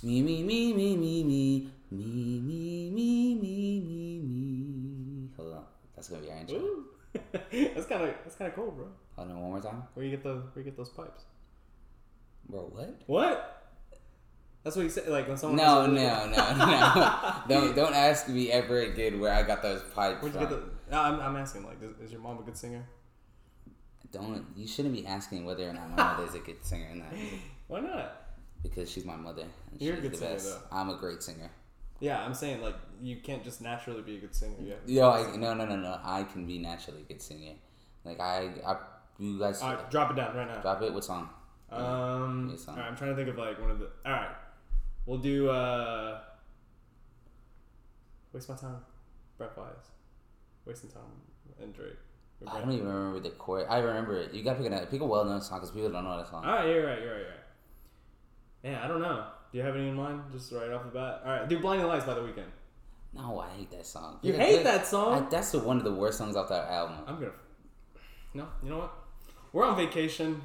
Me, me, me, me, me, me, me, me, me, me, me, me. Hold on. That's gonna be our intro. Ooh. that's kind of that's kind of cool, bro. Hold on one more time. Where you get the where you get those pipes? Bro, what? What? That's what you say. Like when someone. No, no, no, no. don't don't ask me ever again where I got those pipes Where'd you from. get the? No, I'm, I'm asking. Like, is, is your mom a good singer? Don't you shouldn't be asking whether or not my mother is a good singer or not Why not? Because she's my mother and You're a she's good the singer, best. though. I'm a great singer. Yeah, I'm saying like you can't just naturally be a good singer. Yeah. Yo, I, no, no, no, no. I can be naturally a good singer. Like I, I you guys All right, drop it down right now. drop it. What song? Um, Give me song. all right, I'm trying to think of like one of the. All right, we'll do. uh Waste my time, Wise, wasting time, and Drake. I don't even remember the chord. I remember it. You gotta pick a pick a well known song because people don't know that song. All right, you're right, you're right, you're right. Yeah, I don't know. Do you have any in mind, just right off the bat? All right, do "Blinding Lights" by the Weeknd. No, I hate that song. You Yeah, hate that- that song? I- that's the one of the worst songs off that album. I'm gonna. No, you know what? We're on vacation.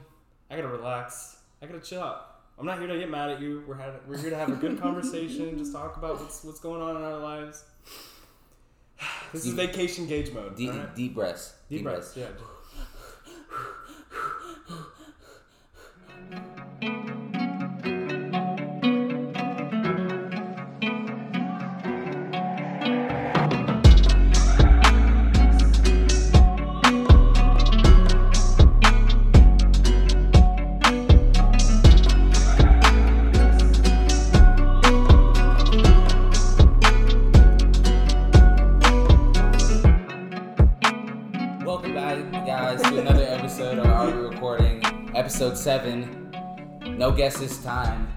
I gotta relax. I gotta chill out. I'm not here to get mad at you. We're had, we're here to have a good conversation. Just talk about what's what's going on in our lives. This is vacation Gage mode. Deep, alright? deep breaths. Deep breaths. Yeah. Episode 7. No guests this time.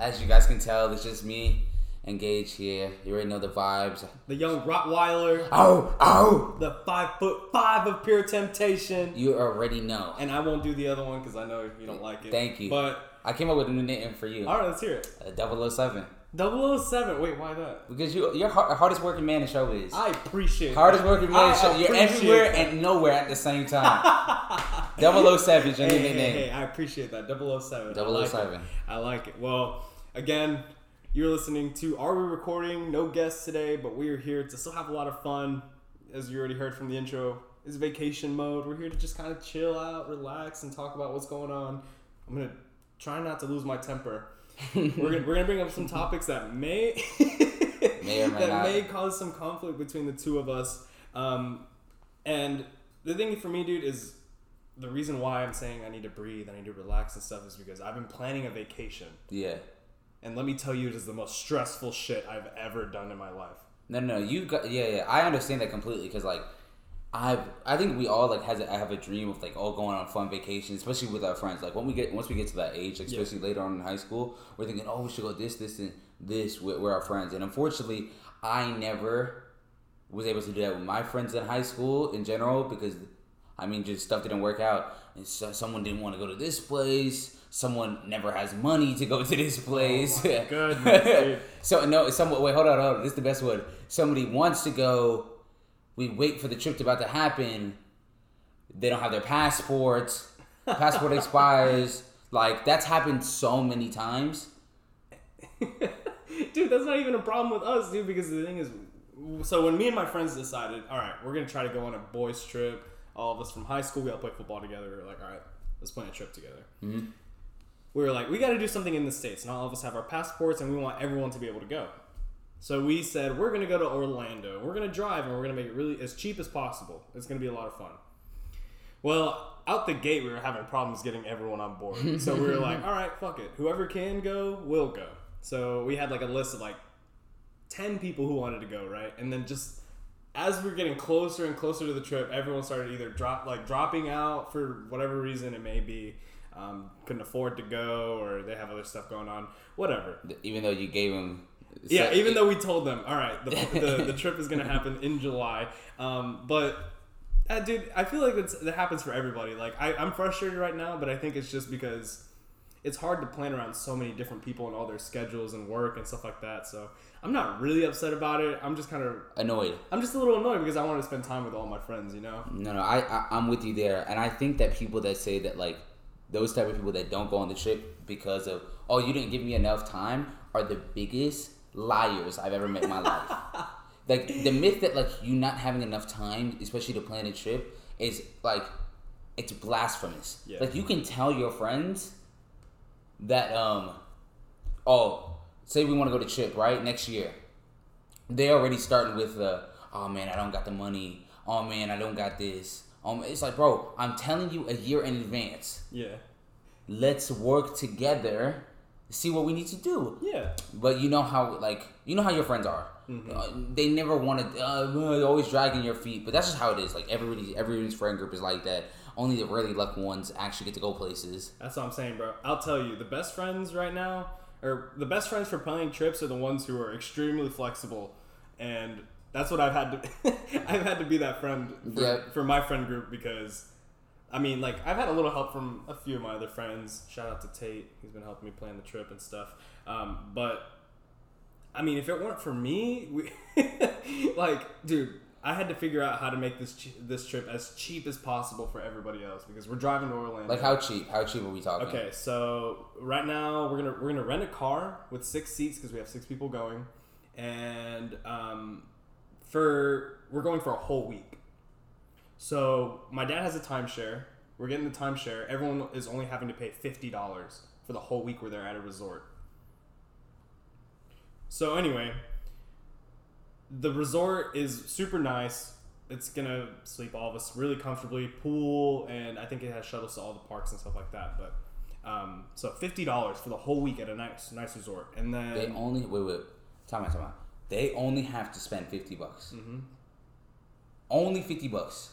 As you guys can tell, it's just me and Gage here. You already know the vibes. The young Rottweiler, Oh, oh! the five foot five of pure temptation, You already know. and I won't do the other one because I know you don't like it. Thank you. But I came up with a new name for you. all right, let's hear it. Uh, 007. 007. Wait, why that? Because you, you're har- hardest working man in showbiz. I appreciate. It. Hardest that. working man in I show. You're everywhere that. and nowhere at the same time. 007 is your Hey, hey, nickname. hey, I appreciate that. 007. I like it. I like it. Well, again, you're listening to Are We Recording? No guests today, but we are here to still have a lot of fun. As you already heard from the intro, it's vacation mode. We're here to just kind of chill out, relax, and talk about what's going on. I'm going to try not to lose my temper. We're gonna, we're gonna bring up some topics that may May or may that not. may cause some conflict between the two of us. Um, and the thing for me, dude, is the reason why I'm saying I need to breathe, and I need to relax and stuff, is because I've been planning a vacation, Yeah. and let me tell you, it is the most stressful shit I've ever done in my life. No, no, you got yeah, yeah. I understand that completely because like, I I think we all like has a, have a dream of like all going on fun vacations, especially with our friends. Like when we get once we get to that age, like, Yeah. especially later on in high school, we're thinking, oh, we should go this, this, and this with, with our friends. And unfortunately, I never was able to do that with my friends in high school in general because I mean, just stuff didn't work out. And so someone didn't want to go to this place. Someone never has money to go to this place. Oh my goodness, so no, someone wait, hold on, hold on. This is the best one. Somebody wants to go. We wait for the trip to about to happen. They don't have their passports. Passport expires. Like that's happened so many times. dude, that's not even a problem with us, dude, because the thing is, so when me and my friends decided, all right, we're gonna try to go on a boys' trip, all of us from high school, we all play football together. We were like, all right, let's plan a trip together. Mm-hmm. We were like, we got to do something in the states. Not all of us have our passports, and we want everyone to be able to go. So we said we're gonna go to Orlando. We're gonna drive, and we're gonna make it really as cheap as possible. It's gonna be a lot of fun. Well, out the gate, we were having problems getting everyone on board. So we were like, all right, fuck it. Whoever can go, will go. So we had like a list of like 10 people who wanted to go, right? And then just as we are getting closer and closer to the trip, everyone started either drop like dropping out for whatever reason it may be. Um, couldn't afford to go or they have other stuff going on, whatever. Even though you gave them. Yeah, even though we told them, all right, the, the, the trip is going to happen in July. Um, but, uh, dude, I feel like that's, that happens for everybody. Like, I, I'm frustrated right now, but I think it's just because it's hard to plan around so many different people and all their schedules and work and stuff like that. So I'm not really upset about it. I'm just kind of, annoyed. I'm just a little annoyed because I want to spend time with all my friends, you know? No, no, I, I I'm with you there, and I think that people that say that like those type of people that don't go on the trip because of oh you didn't give me enough time are the biggest liars I've ever met in my life. Like the myth that like you not having enough time, especially to plan a trip, is like it's blasphemous. Yeah. Like you can tell your friends that um oh say we want to go to trip right next year. They already starting with the oh man I don't got the money. Oh man I don't got this. Um, it's like bro I'm telling you a year in advance. Yeah. Let's work together, see what we need to do. Yeah. But you know how like you know how your friends are. Uh, they never want to. Uh, they're always dragging your feet. But that's just how it is. Like everybody, everybody's friend group is like that. Only the really lucky ones actually get to go places. That's what I'm saying, bro. I'll tell you, the best friends right now, or the best friends for planning trips, are the ones who are extremely flexible, and that's what I've had to. I've had to be that friend for, Yeah. for my friend group because, I mean, like I've had a little help from a few of my other friends. Shout out to Tate, he's been helping me plan the trip and stuff. Um, but I mean, if it weren't for me, we, like, dude, I had to figure out how to make this this trip as cheap as possible for everybody else because we're driving to Orlando. Like how cheap? How cheap are we talking? Okay, so right now we're gonna we're gonna rent a car with six seats because we have six people going, and um, for we're going for a whole week. So my dad has a timeshare. We're getting the timeshare. Everyone is only having to pay fifty dollars for the whole week where they're at a resort. So anyway, the resort is super nice. It's gonna sleep all of us really comfortably. Pool, and I think it has shuttles to all the parks and stuff like that. But um, so fifty dollars for the whole week at a nice nice resort, and then They only wait wait. Time out, time out. They only have to spend fifty bucks. Mhm. Only fifty bucks.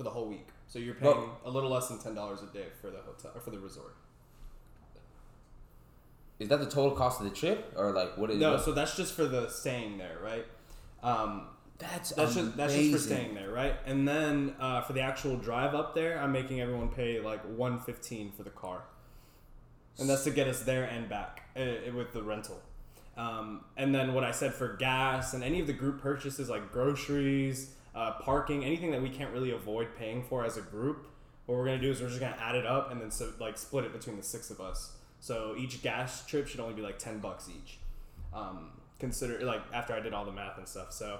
For the whole week. So you're paying a little less than ten dollars a day for the hotel or for the resort. Is that the total cost of the trip, or like what is? No, what- so that's just for the staying there, right? Um, that's that's just that's just for staying there, right? And then uh, for the actual drive up there, I'm making everyone pay like one fifteen for the car, and that's to get us there and back uh, with the rental. Um, and then what I said for gas and any of the group purchases like groceries, uh, parking, anything that we can't really avoid paying for as a group. What we're gonna do is we're just gonna add it up and then so, like split it between the six of us. So each gas trip should only be like ten bucks each. Um, consider like after I did all the math and stuff. So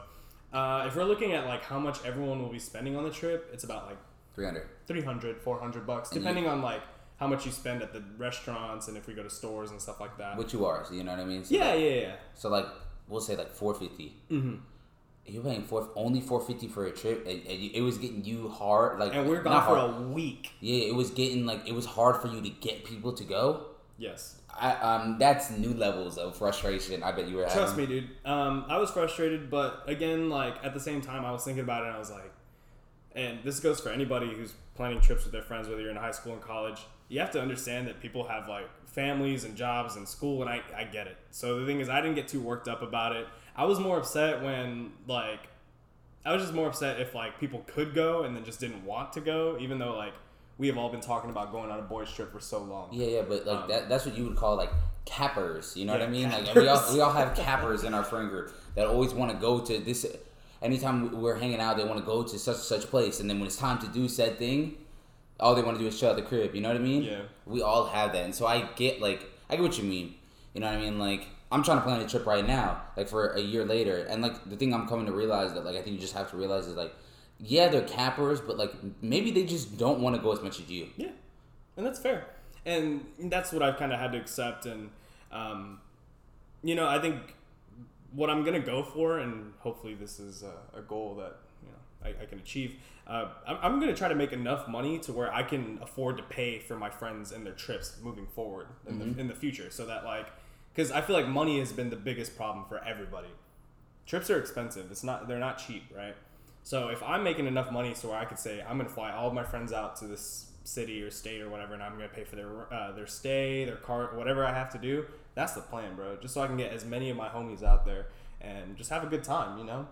uh, if we're looking at like how much everyone will be spending on the trip, it's about like Three hundred. 300 400 bucks And you- depending on like how much you spend at the restaurants and if we go to stores and stuff like that. What you are, so you know what I mean? So yeah, like, yeah, yeah. So like we'll say like four fifty. You're paying four only four fifty for a trip, and, and it was getting you hard. Like And we're gone not for hard. a week. Yeah, it was getting like it was hard for you to get people to go. Yes. I um that's new levels of frustration. I bet you were having. Trust me, dude. Um, I was frustrated, but again, like at the same time, I was thinking about it, and I was like, and this goes for anybody who's planning trips with their friends, whether you're in high school and college. You have to understand that people have like families and jobs and school, and I, I get it. So the thing is, I didn't get too worked up about it. I was more upset when like, I was just more upset if like people could go and then just didn't want to go, even though like we have all been talking about going on a boys trip for so long. Yeah, yeah, but like Um, that that's what you would call like cappers. You know what I mean? Like and we all we all have cappers in our friend group that always want to go to this. Anytime we're hanging out, they want to go to such and such place, and then when it's time to do said thing, all they want to do is chill at the crib. You know what I mean? Yeah. We all have that, and so I get like I get what you mean. You know what I mean? Like I'm trying to plan a trip right now, like for a year later, and like the thing I'm coming to realize that like I think you just have to realize is like, yeah, they're cappers, but like maybe they just don't want to go as much as you. Yeah, and that's fair, and that's what I've kind of had to accept. And um, you know, I think what I'm gonna go for, and hopefully this is a, a goal that you know I, I can achieve. Uh, I'm, I'm gonna try to make enough money to where I can afford to pay for my friends and their trips moving forward in the in the future, so that like, because I feel like money has been the biggest problem for everybody. Trips are expensive. It's not they're not cheap, right? So if I'm making enough money so where I could say I'm gonna fly all of my friends out to this city or state or whatever, and I'm gonna pay for their uh, their stay, their car, whatever I have to do. That's the plan, bro. Just so I can get as many of my homies out there and just have a good time. You know,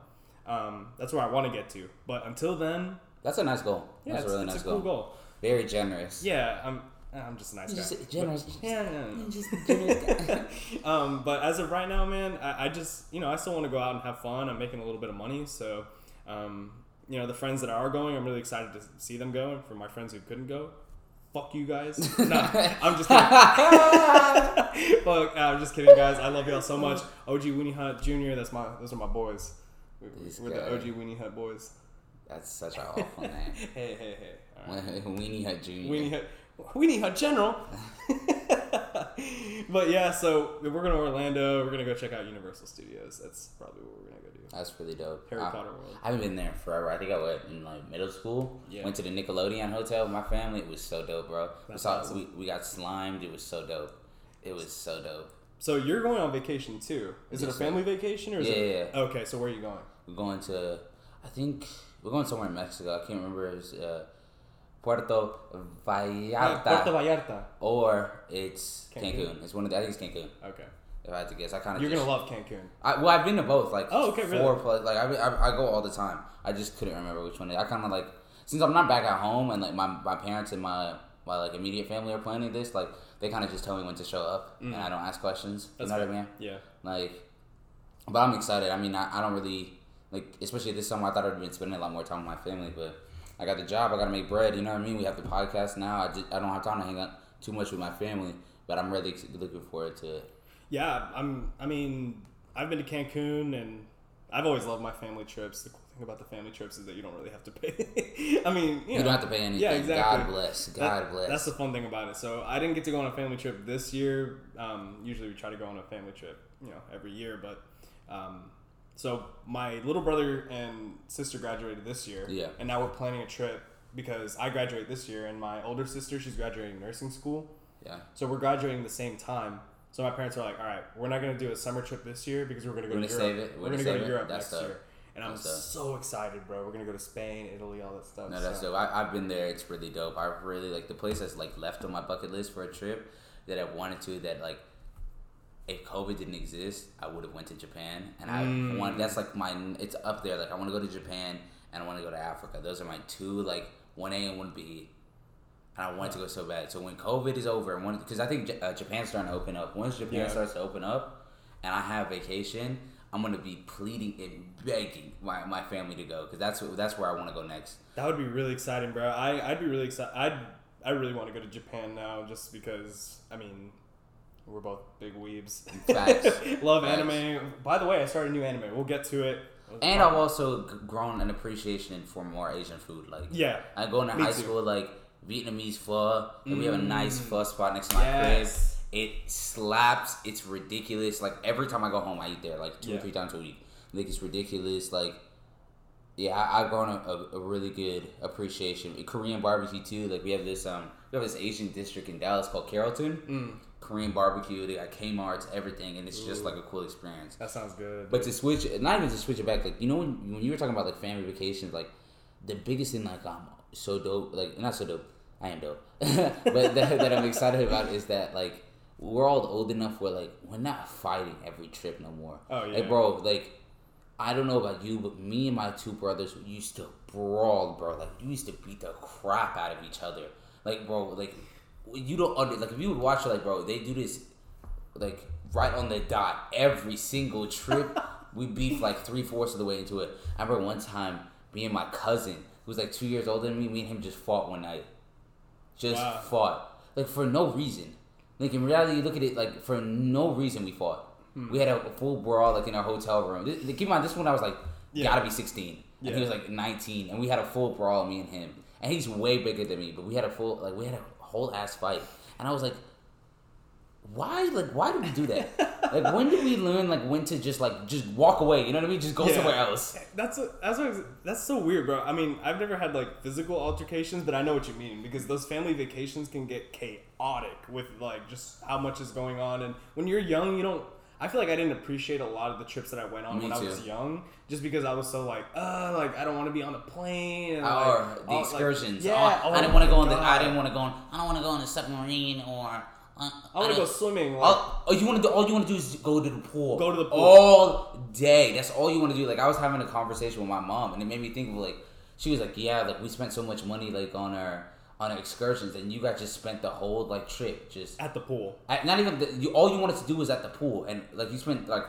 um, that's where I want to get to. But until then, That's a nice goal. yeah, That's it's, a really it's nice a cool goal. goal. Very generous. Yeah, I'm. I'm just a nice guy. Just generous. But- yeah, yeah, yeah. Just generous guy. um, but as of right now, man, I, I just you know I still want to go out and have fun. I'm making a little bit of money, so um, you know the friends that are going, I'm really excited to see them go. And for my friends who couldn't go, fuck you guys. no, I'm just kidding. Fuck, I'm just kidding, guys. I love y'all so much. OG Weenie Hut Jr. That's my. Those are my boys. We, we're the. OG Weenie Hut boys. That's such an awful name. Hey, hey, hey. All right. Weenie Hut Jr. Weenie Hut. Weenie a General. but yeah, so we're going to Orlando. We're going to go check out Universal Studios. That's probably what we're going to go do. That's really dope. Harry I, Potter World. I haven't been there forever. I think I went in like middle school. Yeah. Went to the Nickelodeon hotel with my family. It was so dope, bro. we saw awesome. we, we got slimed. It was so dope. It was so dope. So you're going on vacation too. Is it a Yes, family vacation or is Yeah, it? yeah, Okay, so where are you going? We're going to, I think we're going somewhere in Mexico. I can't remember. It's uh, Puerto Vallarta, Puerto Vallarta. or it's Cancun? Cancun. It's one of the, I think it's Cancun. Okay. If I had to guess, I kind of You're gonna love Cancun. I, well, I've been to both. Like, Oh, okay, four really? plus. Like, I, I, I go all the time. I just couldn't remember which one. I kind of like since I'm not back at home and like my, my parents and my my like immediate family are planning this. Like, they kind of just tell me when to show up, and I don't ask questions. Mm. That's you know what I mean? Yeah. Like, but I'm excited. I mean, I, I don't really like, especially this summer. I thought I'd been spending a lot more time with my family, but I got the job. I got to make bread. You know what I mean? We have the podcast now. I just, I don't have time to hang out too much with my family, but I'm really looking forward to it. Yeah, I'm. I mean, I've been to Cancun, and I've always loved my family trips. The cool thing about the family trips is that you don't really have to pay. I mean, you, You, know, don't have to pay anything. Yeah, exactly. God bless. That- God bless. That's the fun thing about it. So I didn't get to go on a family trip this year. Um, usually we try to go on a family trip, you know, every year. But um, so my little brother and sister graduated this year. Yeah. And now we're planning a trip because I graduate this year, and my older sister she's graduating nursing school. yeah. So we're graduating the same time. So my parents are like, "All right, we're not going to do a summer trip this year because we're going to go to Europe. save it. We're We're gonna go to. Europe That's next dope. year." And I'm That's dope. so excited, bro. We're going to go to Spain, Italy, all that stuff. No, that's so. dope. I, I've been there. It's really dope. I really like the place that's like left on my bucket list for a trip that I wanted to. That like, if COVID didn't exist, I would have went to Japan, and I Mm. want. That's like my. It's up there. Like I want to go to Japan and I want to go to Africa. Those are my two like one A and one B. And I wanted to go so bad. So when COVID is over, and because I think J- uh, Japan's starting to open up. Once Japan Yeah. starts to open up, and I have vacation, I'm gonna be pleading and begging my, my family to go because that's that's where I want to go next. That would be really exciting, bro. I I'd be really excited. I'd I really want to go to Japan now, just because. I mean, we're both big weebs. Facts. Love Facts. anime. By the way, I started a new anime. We'll get to it. And I've also grown an appreciation for more Asian food. Like, yeah. I go into high too. school like Vietnamese pho, and we have a nice Mm. pho spot next to my Yes. crib. It slaps. It's ridiculous. Like every time I go home, I eat there like two or three times a week. Like it's ridiculous. Like, yeah, I, I've grown a, a, a really good appreciation. Korean barbecue too. Like we have this um we have this Asian district in Dallas called Carrollton. Mm. Korean barbecue. They got H Mart's, everything, and it's just like a cool experience. That sounds good. But to switch, not even to switch it back, like you know when when you were talking about like family vacations, like the biggest thing like I'm so dope, like not so dope, I am dope, but that, that I'm excited about is that like we're all old enough where like we're not fighting every trip no more. Oh, yeah. like bro, like I don't know about you, but me and my two brothers used to brawl, bro. Like you used to beat the crap out of each other. Like bro, like you don't under like if you would watch it, like bro, they do this like right on the dot every single trip. we beef like three fourths of the way into it. I remember one time me and my cousin, who was like two years older than me, me and him just fought one night. Just Wow. fought like for no reason. Like in reality, you look at it like for no reason we fought. Hmm. We had a full brawl like in our hotel room. This, keep in mind, this one I was like Yeah. gotta be sixteen, and Yeah. he was like nineteen, and we had a full brawl, me and him. And he's way bigger than me, but we had a full like we had a whole ass fight, and I was like, why like why do we do that? like when did we learn like when to just like just walk away? You know what I mean? Just go Yeah. somewhere else. That's a, that's what, that's so weird, bro. I mean, I've never had like physical altercations, but I know what you mean because those family vacations can get chaotic with like just how much is going on, and when you're young, you don't. I feel like I didn't appreciate a lot of the trips that I went on Me when I was young, just because I was so like, uh, like I don't want to be on a plane and or like, the all- like, excursions. yeah, Oh, oh I didn't want to go on the. I didn't want to go on. I don't want to go on the submarine or. Uh, I want to go swimming. Like, All, oh, you want to do? All you want to do is go to the pool. Go to the pool. all day. That's all you want to do. Like I was having a conversation with my mom, and it made me think of like she was like, "Yeah, like we spent so much money like on our on excursions, and you guys just spent the whole like trip just at the pool. at, not even the, you. All you wanted to do was at the pool, and like you spent like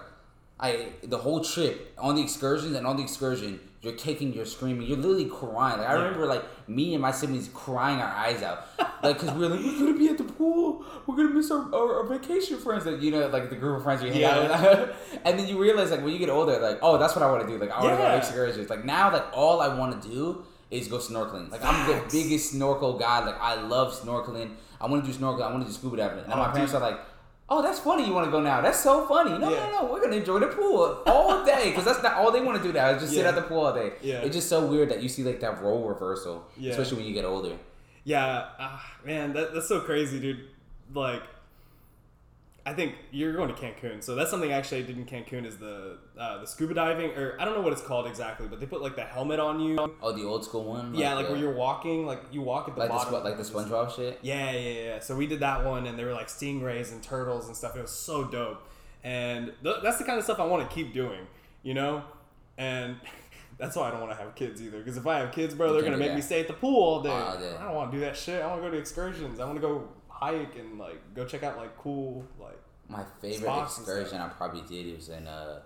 I the whole trip on the excursions and on the excursion, you're kicking, you're screaming, you're literally crying. Like I Yeah. remember, like me and my siblings crying our eyes out, like because we were like, we're gonna be at the pool, we're gonna miss our, our, our vacation friends, like you know, like the group of friends you hang out with. and then you realize, like when you get older, like oh, that's what I want to do. Like I want to go on excursions. Like now, like all I want to do is go snorkeling. Like I'm the biggest snorkel guy. Like I love snorkeling. I want to do snorkeling. I want to do scuba diving. And Oh, my parents dude. are like, "Oh, that's funny. You want to go now? That's so funny. No, Yeah. no, no. We're gonna enjoy the pool all day because that's not all they want to do now. Is just sit at the pool all day. Yeah. It's just so weird that you see like that role reversal, Yeah. especially when you get older. Yeah, ah, man, that, that's so crazy, dude. Like, I think you're going to Cancun, so that's something I actually I did in Cancun is the uh, the scuba diving, or I don't know what it's called exactly, but they put like the helmet on you. Oh, the old school one. yeah, like the, where you're walking, like you walk at the like the bottom, like the SpongeBob shit. Yeah, yeah, yeah. So we did that one, and there were like stingrays and turtles and stuff. It was so dope, and th- that's the kind of stuff I want to keep doing, you know. And that's why I don't want to have kids either, because if I have kids, bro, You they're gonna make me stay at the pool all day. All day. I don't want to do that shit. I want to go to excursions. I want to go hike and like go check out like cool like. My favorite excursion. I probably did was in uh,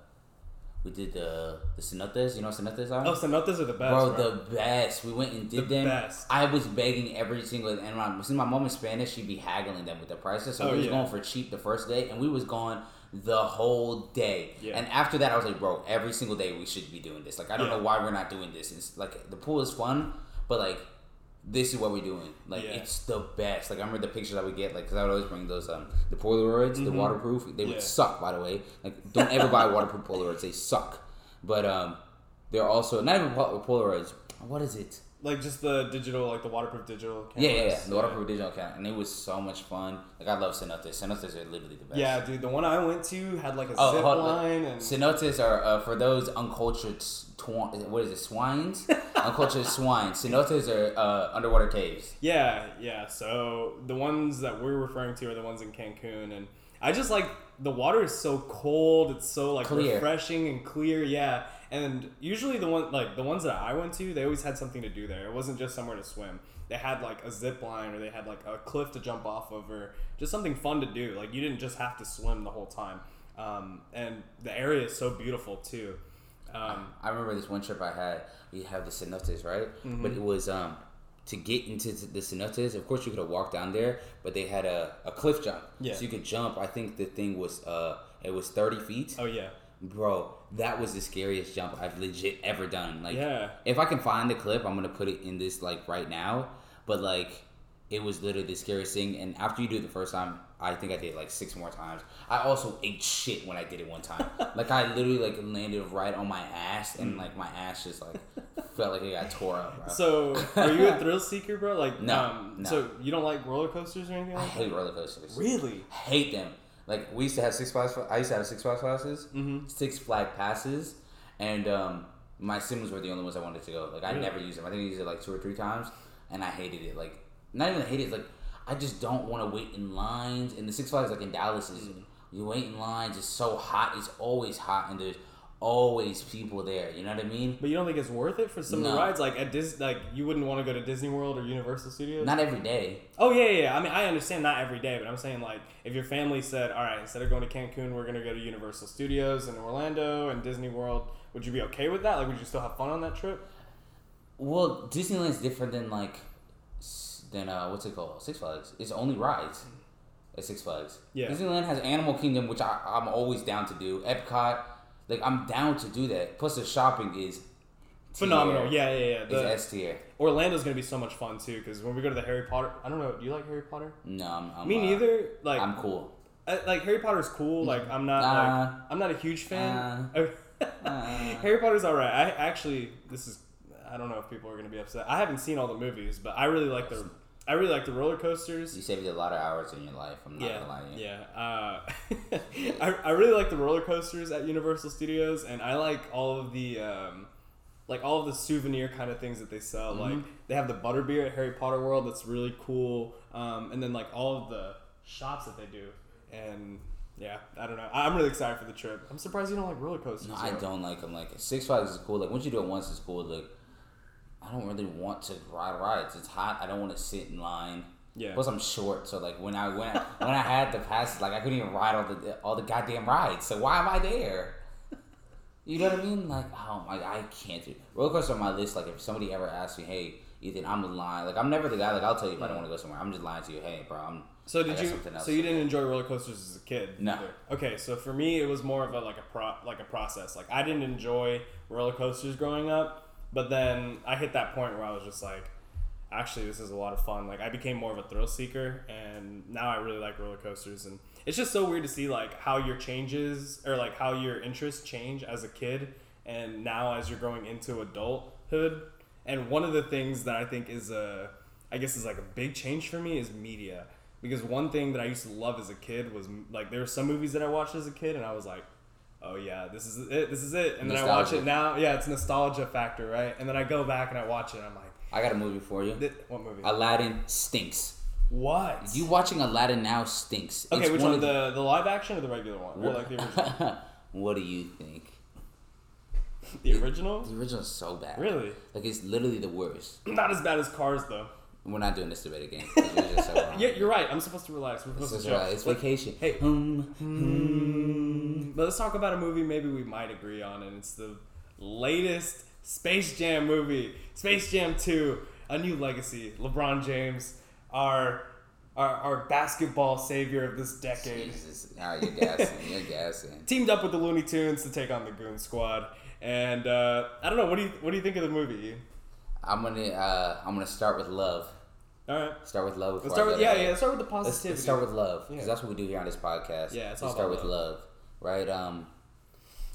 we did the the cenotes. You know what cenotes are? Oh, cenotes are the best, Bro, bro. the best. We went and did The them. best. I was begging every single and my since my mom is Spanish, she'd be haggling them with the prices. So Oh, we was yeah. going for cheap the first day, and we was going the whole day. Yeah. And after that, I was like, bro, every single day we should be doing this. Like, I don't Yeah. know why we're not doing this. It's like the pool is fun, but like. This is what we're doing. Like Yeah. it's the best. Like I remember the pictures I would get. Like because I would always bring those um the Polaroids, the waterproof. They Mm-hmm. Yeah. would suck, by the way. Like don't ever buy waterproof Polaroids. They suck. But um, they're also not even Pol- Polaroids. What is it? like just the digital, like the waterproof digital. Yeah, yeah, yeah. The waterproof digital camera, and it was so much fun. Like I love cenotes. Cenotes are literally the best. Yeah, dude. The one I went to had like a Oh, zip line and Cenotes are uh, for those uncultured what is it? Swines. uncultured swines. Cenotes are uh, underwater caves. Yeah, yeah. So the ones that we're referring to are the ones in Cancun, and I just like the water is so cold. It's so like Clear. refreshing and clear. Yeah, and usually the one like the ones that I went to, they always had something to do there. It wasn't just somewhere to swim. They had like a zip line, or they had like a cliff to jump off of, or just something fun to do. Like you didn't just have to swim the whole time. Um, and the area is so beautiful too. Um, I remember this one trip I had. We have the cenotes, right? Mm-hmm. But it was um to get into the cenotes. Of course, you could have walked down there, but they had a, a cliff jump. Yeah. So you could jump. I think the thing was uh it was thirty feet. oh yeah, Bro, that was the scariest jump I've legit ever done. Like, Yeah. if I can find the clip, I'm gonna put it in this like right now. But like, it was literally the scariest thing. And after you do it the first time, I think I did it like six more times. I also ate shit when I did it one time. like, I literally like landed right on my ass, and like my ass just like felt like it got tore up. Bro. Mm. So, are you a thrill seeker, bro? Like, No, um, no. So you don't like roller coasters or anything I like that? hate roller coasters. Really? hate them. Like we used to have Six Flags. I used to have Six Flags passes, Mhm. Six Flag passes, and um, my siblings were the only ones I wanted to go. Like I Really? never used them. I think I used it like two or three times, and I hated it. Like not even hate it. Like I just don't want to wait in lines. And the Six Flags like in Dallas is Mm. you wait in lines. It's so hot. It's always hot, and there's always people there. You know what I mean? But you don't think it's worth it for some of the rides? Like at Dis, like you wouldn't want to go to Disney World or Universal Studios. Not every day. oh yeah, yeah, yeah. I mean, I understand not every day, but I'm saying like if your family said, all right, instead of going to Cancun, we're gonna go to Universal Studios in Orlando and Disney World, would you be okay with that? Like, would you still have fun on that trip? Well, Disneyland's different than like than uh what's it called? Six Flags. It's only rides at Six Flags. Yeah. Disneyland has Animal Kingdom, which I, I'm always down to do. Epcot, like I'm down to do that. Plus the shopping is Phenomenal. tier. Yeah, yeah, yeah. It's The, S tier. Orlando's gonna be so much fun too because when we go to the Harry Potter, I don't know. Do you like Harry Potter? No, I'm, I'm Me uh, neither. Like I'm cool. Uh, like Harry Potter's cool. Like I'm not Nah. like I'm not a huge fan. Uh, Harry Potter's all right. I actually this is I don't know if people are gonna be upset. I haven't seen all the movies, but I really like the I really like the roller coasters. You saved a lot of hours in your life. I'm not Yeah, gonna lie to you. yeah. Uh, I, I really like the roller coasters at Universal Studios, and I like all of the um, like all of the souvenir kind of things that they sell. Like they have the butterbeer at Harry Potter World that's really cool, um, and then like all of the shops that they do, and yeah, I don't know. I'm really excited for the trip. I'm surprised you don't like roller coasters. No, I don't like them. Like Six Flags is cool. Like once you do it once, it's cool. Like I don't really want to ride rides. It's hot. I don't want to sit in line. Yeah. Plus, I'm short, so like when I when I, when I had the passes, like I couldn't even ride all the all the goddamn rides. So why am I there? You know what I mean? Like, oh my, I can't do roller coaster on my list. Like, if somebody ever asks me, hey, Ethan, I'm lying. Like, I'm never the guy. Like, I'll tell you if I don't want to go somewhere. I'm just lying to you. Hey, bro, I'm. So did you? something else So you didn't enjoy roller coasters as a kid? No. either? Okay, so for me, it was more of a like a pro, like a process. Like I didn't enjoy roller coasters growing up, but then I hit that point where I was just like, actually, this is a lot of fun. Like I became more of a thrill seeker, and now I really like roller coasters. And it's just so weird to see like how your changes or like how your interests change as a kid, and now as you're growing into adulthood. And one of the things that I think is a, I guess is like a big change for me is media. Because one thing that I used to love as a kid was like there were some movies that I watched as a kid and I was like, oh yeah, this is it, this is it. And then I watch it now, yeah, it's nostalgia factor, right? And then I go back and I watch it and I'm like, I got a movie for you. "Thi- what movie? Aladdin stinks. what? You watching Aladdin now stinks. okay, It's which one? of The the live action or the regular one? Or like the original? what do you think? the original? The original is so bad. Really? Like it's literally the worst. Not as bad as Cars though. We're not doing this debate again. So. Yeah, you're right. I'm supposed to relax. We're supposed to chill. right. It's vacation. Hey. Hmm, hmm. But let's talk about a movie maybe we might agree on, and it's the latest Space Jam movie, Space Jam 2, A New Legacy. LeBron James, our our, our basketball savior of this decade, Jesus. Now you're gassing. You're gassing. teamed up with the Looney Tunes to take on the Goon Squad. And uh, I don't know, what do you what do you think of the movie? I'm gonna uh, I'm gonna start with love. All right, Start with love. let's start with yeah yeah. Let's start with the Let's, positivity. let's start with love because Yeah. that's what we do here on this podcast. Yeah, it's all start with love, right? Um,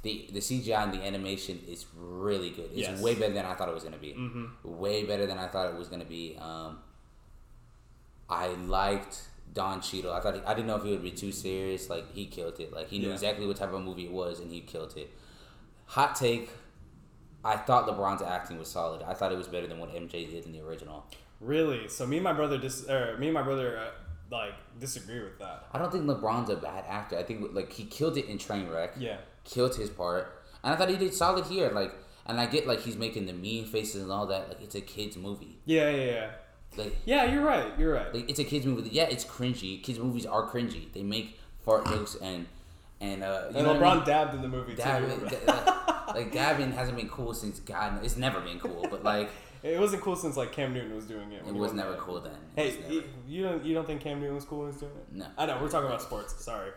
the the CGI and the animation is really good. It's Yes. way better than I thought it was gonna be. Mm-hmm. Way better than I thought it was gonna be. Um, I liked Don Cheadle. I thought he, I didn't know if he would be too serious. Like he killed it. Like he knew Yeah. exactly what type of movie it was, and he killed it. Hot take. I thought LeBron's acting was solid. I thought it was better than what MJ did in the original. Really? So me and my brother dis or me and my brother uh, like disagree with that. I don't think LeBron's a bad actor. I think like he killed it in Trainwreck. Yeah. Killed his part, and I thought he did solid here. Like, and I get like he's making the mean faces and all that. Like it's a kids movie. Yeah yeah yeah. Like, Yeah, you're right. You're right. like it's a kids movie. Yeah, it's cringy. Kids movies are cringy. They make fart jokes and and uh. You and know LeBron I mean? dabbed in the movie too. Dabbing, like, like dabbing hasn't been cool since God. It's never been cool. But like It wasn't cool since like Cam Newton was doing it. it was never that. cool then. It Hey, never. you, you don't you don't think Cam Newton was cool when he was doing it? No. I know we're talking about sports. Sorry,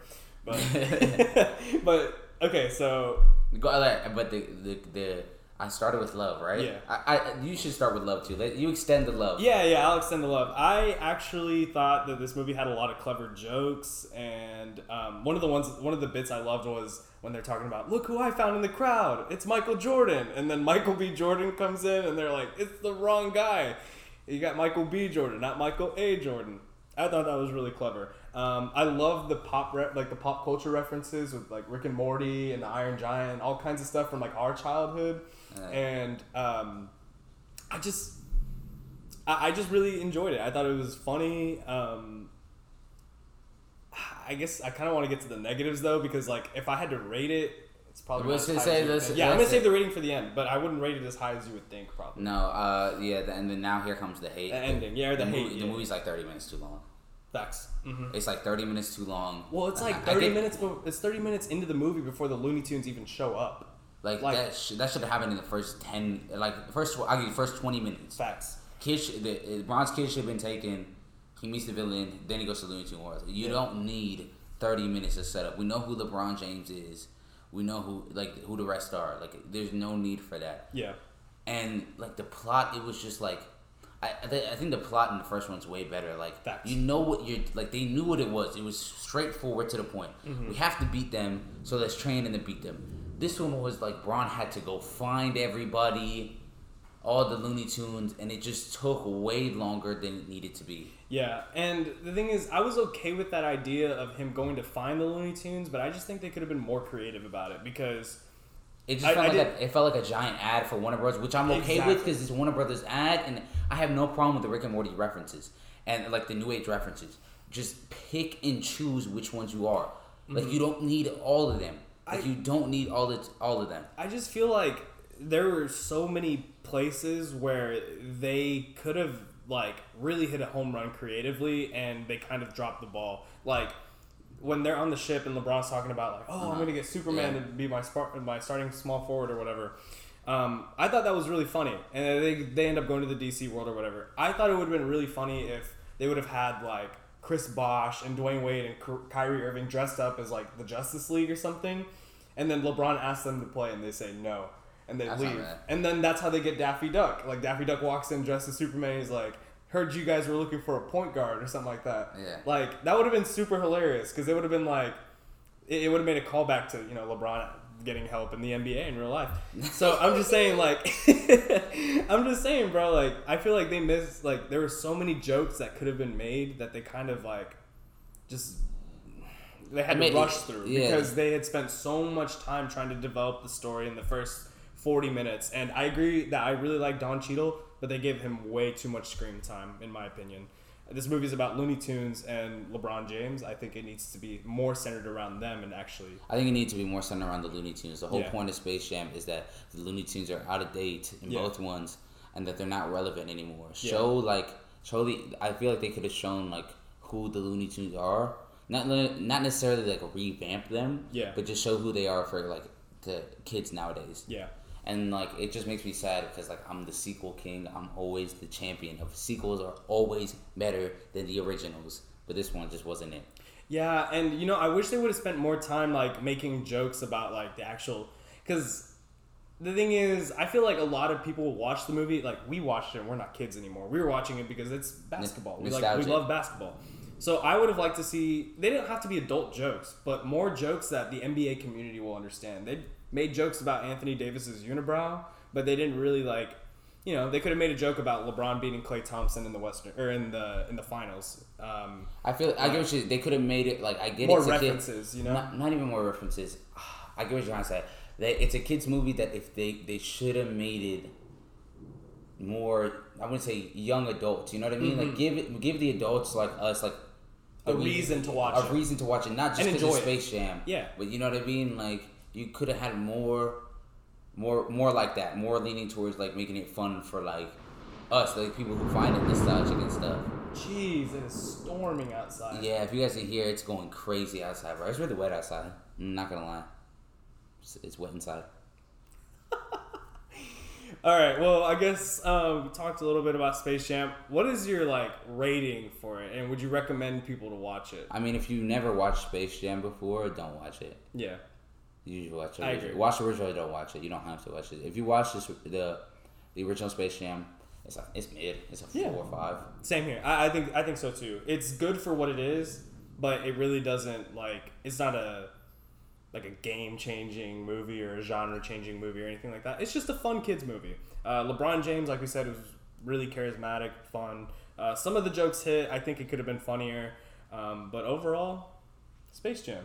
but but okay. So but the, the the I started with love, right? Yeah. I, I you should start with love too. You extend the love. yeah, yeah, I'll extend the love. I actually thought that this movie had a lot of clever jokes, and um, one of the ones, one of the bits I loved was when they're talking about, "Look who I found in the crowd! It's Michael Jordan!" And then Michael B. Jordan comes in, and they're like, "It's the wrong guy. You got Michael B. Jordan, not Michael A. Jordan." I thought that was really clever. Um, I love the pop re- like the pop culture references with like Rick and Morty and the Iron Giant, all kinds of stuff from like our childhood, and um, I just I, I just really enjoyed it. I thought it was funny. Um, I guess I kind of want to get to the negatives though, because like if I had to rate it, it's probably Let's not just say as you would let's- think. yeah. I'm gonna save the rating for the end, but I wouldn't rate it as high as you would think. Probably No, uh, yeah, the, and then now here comes the hate. the ending, yeah, the, the, hate. movie, yeah. the movie's like thirty minutes too long. Facts. hmm It's like thirty minutes too long. Well, it's I- like 30 get- minutes. But it's 30 minutes into the movie before the Looney Tunes even show up. Like, like- that. Sh- that should have happened in the first ten. Like the first. I'll give you first twenty minutes. Facts. Kid, sh- the uh, Bron's Kid should have been taken. He meets the villain, then he goes to Looney Tunes World. You Yeah. don't need thirty minutes of setup. We know who LeBron James is. We know who like who the rest are. Like, there's no need for that. Yeah. and like the plot it was just like I, th- I think the plot in the first one's way better like Facts. you know what you're like they knew what it was it was straightforward to the point Mm-hmm. we have to beat them so let's train and then beat them this one was like Bron had to go find everybody all the Looney Tunes and it just took way longer than it needed to be Yeah, and the thing is, I was okay with that idea of him going to find the Looney Tunes, but I just think they could have been more creative about it because It just I- felt I like a, it felt like a giant ad for Warner Brothers, which I'm okay Exactly. with because it's Warner Brothers ad, and I have no problem with the Rick and Morty references and like the New Age references. Just pick and choose which ones you are. Like you don't need all of them. Like Mm-hmm. I- you don't need all the all of them. I just feel like there were so many places where they could have like really hit a home run creatively, and they kind of dropped the ball. Like when they're on the ship and LeBron's talking about like, oh, I'm Uh-huh. gonna get Superman Yeah. to be my spar- my starting small forward or whatever. Um, I thought that was really funny, and they they end up going to the DC world or whatever. I thought it would have been really funny if they would have had like Chris Bosh and Dwyane Wade and Ky- Kyrie Irving dressed up as like the Justice League or something, and then LeBron asks them to play and they say no, and they That's leave, and then that's how they get Daffy Duck. Like Daffy Duck walks in dressed as Superman. He's like, "Heard you guys were looking for a point guard or something like that." Yeah. Like that would have been super hilarious because it would have been like, it, it would have made a callback to you know LeBron getting help in the NBA in real life. So I'm just saying like, I'm just saying, bro. Like I feel like they missed like there were so many jokes that could have been made that they kind of like, just they had I mean, to rush through yeah. because they had spent so much time trying to develop the story in the first 40 minutes. And I agree that I really like Don Cheadle, but they gave him way too much screen time, in my opinion. This movie is about Looney Tunes and LeBron James. I think it needs to be more centered around them and actually. I think it needs to be more centered around the Looney Tunes. The whole Yeah. point of Space Jam is that the Looney Tunes are out of date in Yeah. both ones, and that they're not relevant anymore. Yeah. Show like show the. I feel like they could have shown like who the Looney Tunes are. Not not necessarily like revamp them. Yeah. But just show who they are for like the kids nowadays. Yeah. And like it just makes me sad because like I'm the sequel king. I'm always the champion of sequels are always better than the originals. But this one just wasn't it. Yeah, and you know, I wish they would have spent more time like making jokes about like the actual because the thing is, I feel like a lot of people watch the movie like we watched it. and We're not kids anymore. We were watching it because it's basketball. We like we love basketball. So I would have liked to see. They didn't have to be adult jokes, but more jokes that the NBA community will understand. They made jokes about Anthony Davis's unibrow, but they didn't really like. You know, they could have made a joke about LeBron beating Klay Thompson in the Western or in the in the finals. Um, I feel I get what you. They could have made it like I get more a kid- references, you know. Not, not even more references. I get what you're trying to say. They, it's a kids movie that if they they should have made it more. I wouldn't say young adults. You know what I mean? Like give it give the adults like us like Mm-hmm. A reason to watch a it. reason to watch it, not just because it's. Space Jam. Yeah. but you know what I mean. Like you could have had more, more, more like that. More leaning towards like making it fun for like us, like people who find it nostalgic and stuff. Jeez, it is storming outside. Yeah, if you guys can hear, it's going crazy outside, bro. It's really wet outside. I'm not gonna lie. It's, it's wet inside. All right. Well, I guess um, we talked a little bit about Space Jam. What is your like rating for it, and would you recommend people to watch it? I mean, if you've never watched Space Jam before, don't watch it. Yeah. You should watch the I original. agree. Watch the original. Don't watch it. You don't have to watch it. If you watch this, the the original Space Jam, it's like it's mid. It's a four Yeah. or five. Same here. I, I think I think so too. It's good for what it is, but it really doesn't like. It's not a like a game changing movie or a genre changing movie or anything like that. It's just a fun kids movie. Uh, LeBron James, like we said, was really charismatic, fun. Uh, some of the jokes hit. I think it could have been funnier, um, but overall, Space Jam,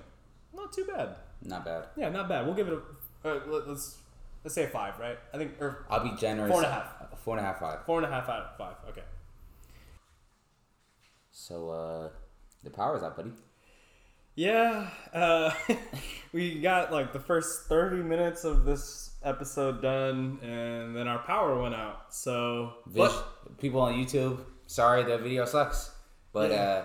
not too bad. Not bad. Yeah, not bad. We'll give it a. Uh, let- let's let's say a five, right? I think or I'll be generous. Four and a half. Four and a half, five. four and a half out of five. Okay. So uh, the power's out, buddy. Yeah, uh, we got like the first 30 minutes of this episode done, and then our power went out. So, Vis- people on YouTube, sorry the video sucks, but Yeah. uh,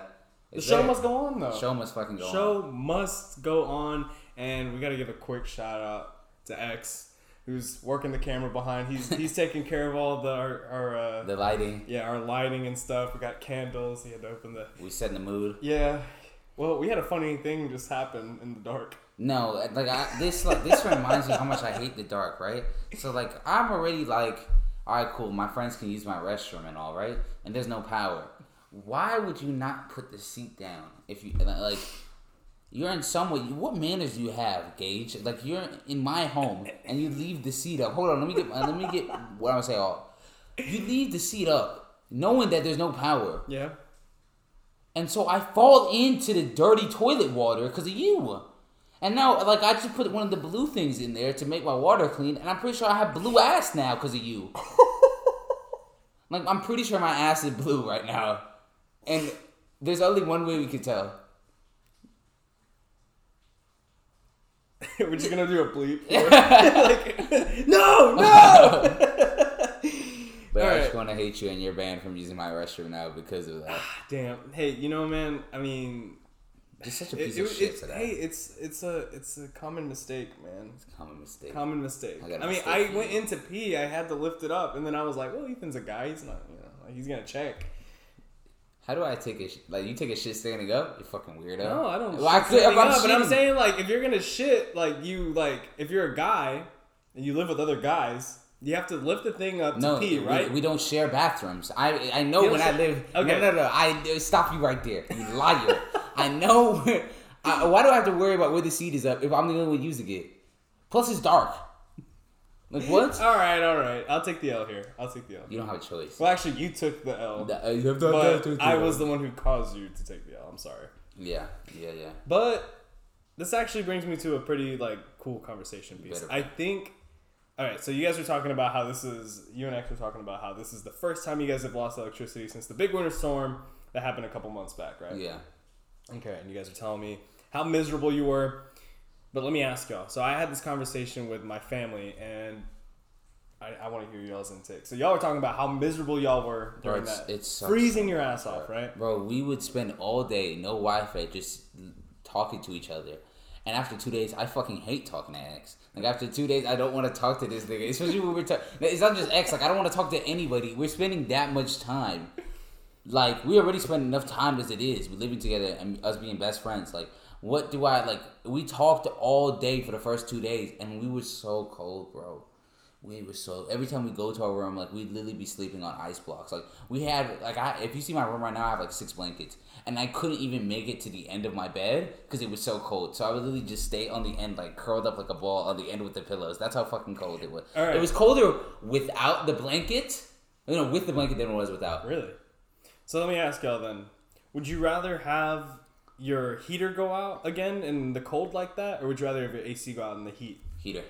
the show there. must go on, though. Show must fucking go on. Show must go on, and we got to give a quick shout out to X, who's working the camera behind. He's he's taking care of all the our, our uh, The lighting, yeah our lighting and stuff. We got candles. He had to open the we set in the mood. yeah. Well, we had a funny thing just happen in the dark. No, like I, this, like this reminds me how much I hate the dark, right? So like I'm already like, all right, cool. My friends can use my restroom and all, right? And there's no power. Why would you not put the seat down if you like? You're in somewhere. What manners do you have, Gage? Like you're in my home and you leave the seat up. Hold on, let me get. Let me get what I'm gonna say. All you leave the seat up, knowing that there's no power. Yeah. And so I fall into the dirty toilet water because of you. And now, like, I just put one of the blue things in there to make my water clean, and I'm pretty sure I have blue ass now because of you. like, I'm pretty sure my ass is blue right now. And there's only one way we could tell. We're just gonna do a bleep. like, no, no. But I just want to hate you, and you're banned from using my restroom now because of that. Ah, damn. Hey, you know, man. I mean, Just such a piece it- of shit it's- for that. hey, it's it's a it's a common mistake, man. Common mistake. Common mistake. I I, mean, mistake I went you. into pee. I had to lift it up, and then I was like, "Well, Ethan's a guy. He's not, you know, like he's gonna check." How do I take a sh- like you take a shit standing up? You fucking weirdo. No, I don't. Well, I could, standing I'm up, but I'm saying like if you're gonna shit, like you like if you're a guy and you live with other guys, you have to lift the thing up to No, pee, right? We, don't share bathrooms. I I know when I live. Okay. No, no, no. I uh, stop you right there. You liar. I know. I, why do I have to worry about where the seat is up if I'm the only one using it? Plus, it's dark. Like what? all right, all right. I'll take the L here. I'll take the L. You don't have a choice. Well, actually, you took the L, Uh, you have to- but I was the one who caused you to take the L. I'm sorry. Yeah, yeah, yeah. But this actually brings me to a pretty like cool conversation piece. Better. I think. All right, so you guys were talking about how this is. You and X were talking about how this is the first time you guys have lost electricity since the big winter storm that happened a couple months back, right? Yeah. Okay, and you guys are telling me how miserable you were. But let me ask y'all. So I had this conversation with my family, and I, I want to hear y'all's intake. So y'all were talking about how miserable y'all were Bro, during it's- that. It's freezing your ass off, right? Bro, we would spend all day, no Wi Fi, just talking to each other. And after two days, I fucking hate talking to X. Like after two days, I don't want to talk to this nigga. Especially when we're talking. It's not just X. Like I don't want to talk to anybody. We're spending that much time. Like we already spend enough time as it is. We're living together and us being best friends. Like what do I like? We talked all day for the first two days, and we were so cold, bro. We were so every time we go to our room, like we'd literally be sleeping on ice blocks. Like we had like I if you see my room right now, I have like six blankets, and I couldn't even make it to the end of my bed because it was so cold. So I would literally just stay on the end, like curled up like a ball on the end with the pillows. That's how fucking cold it was. Right. It was colder without the blanket. You know, with the blanket than it was without. Really? So let me ask y'all then: Would you rather have your heater go out again in the cold like that, or would you rather have your AC go out in the heat? Heater.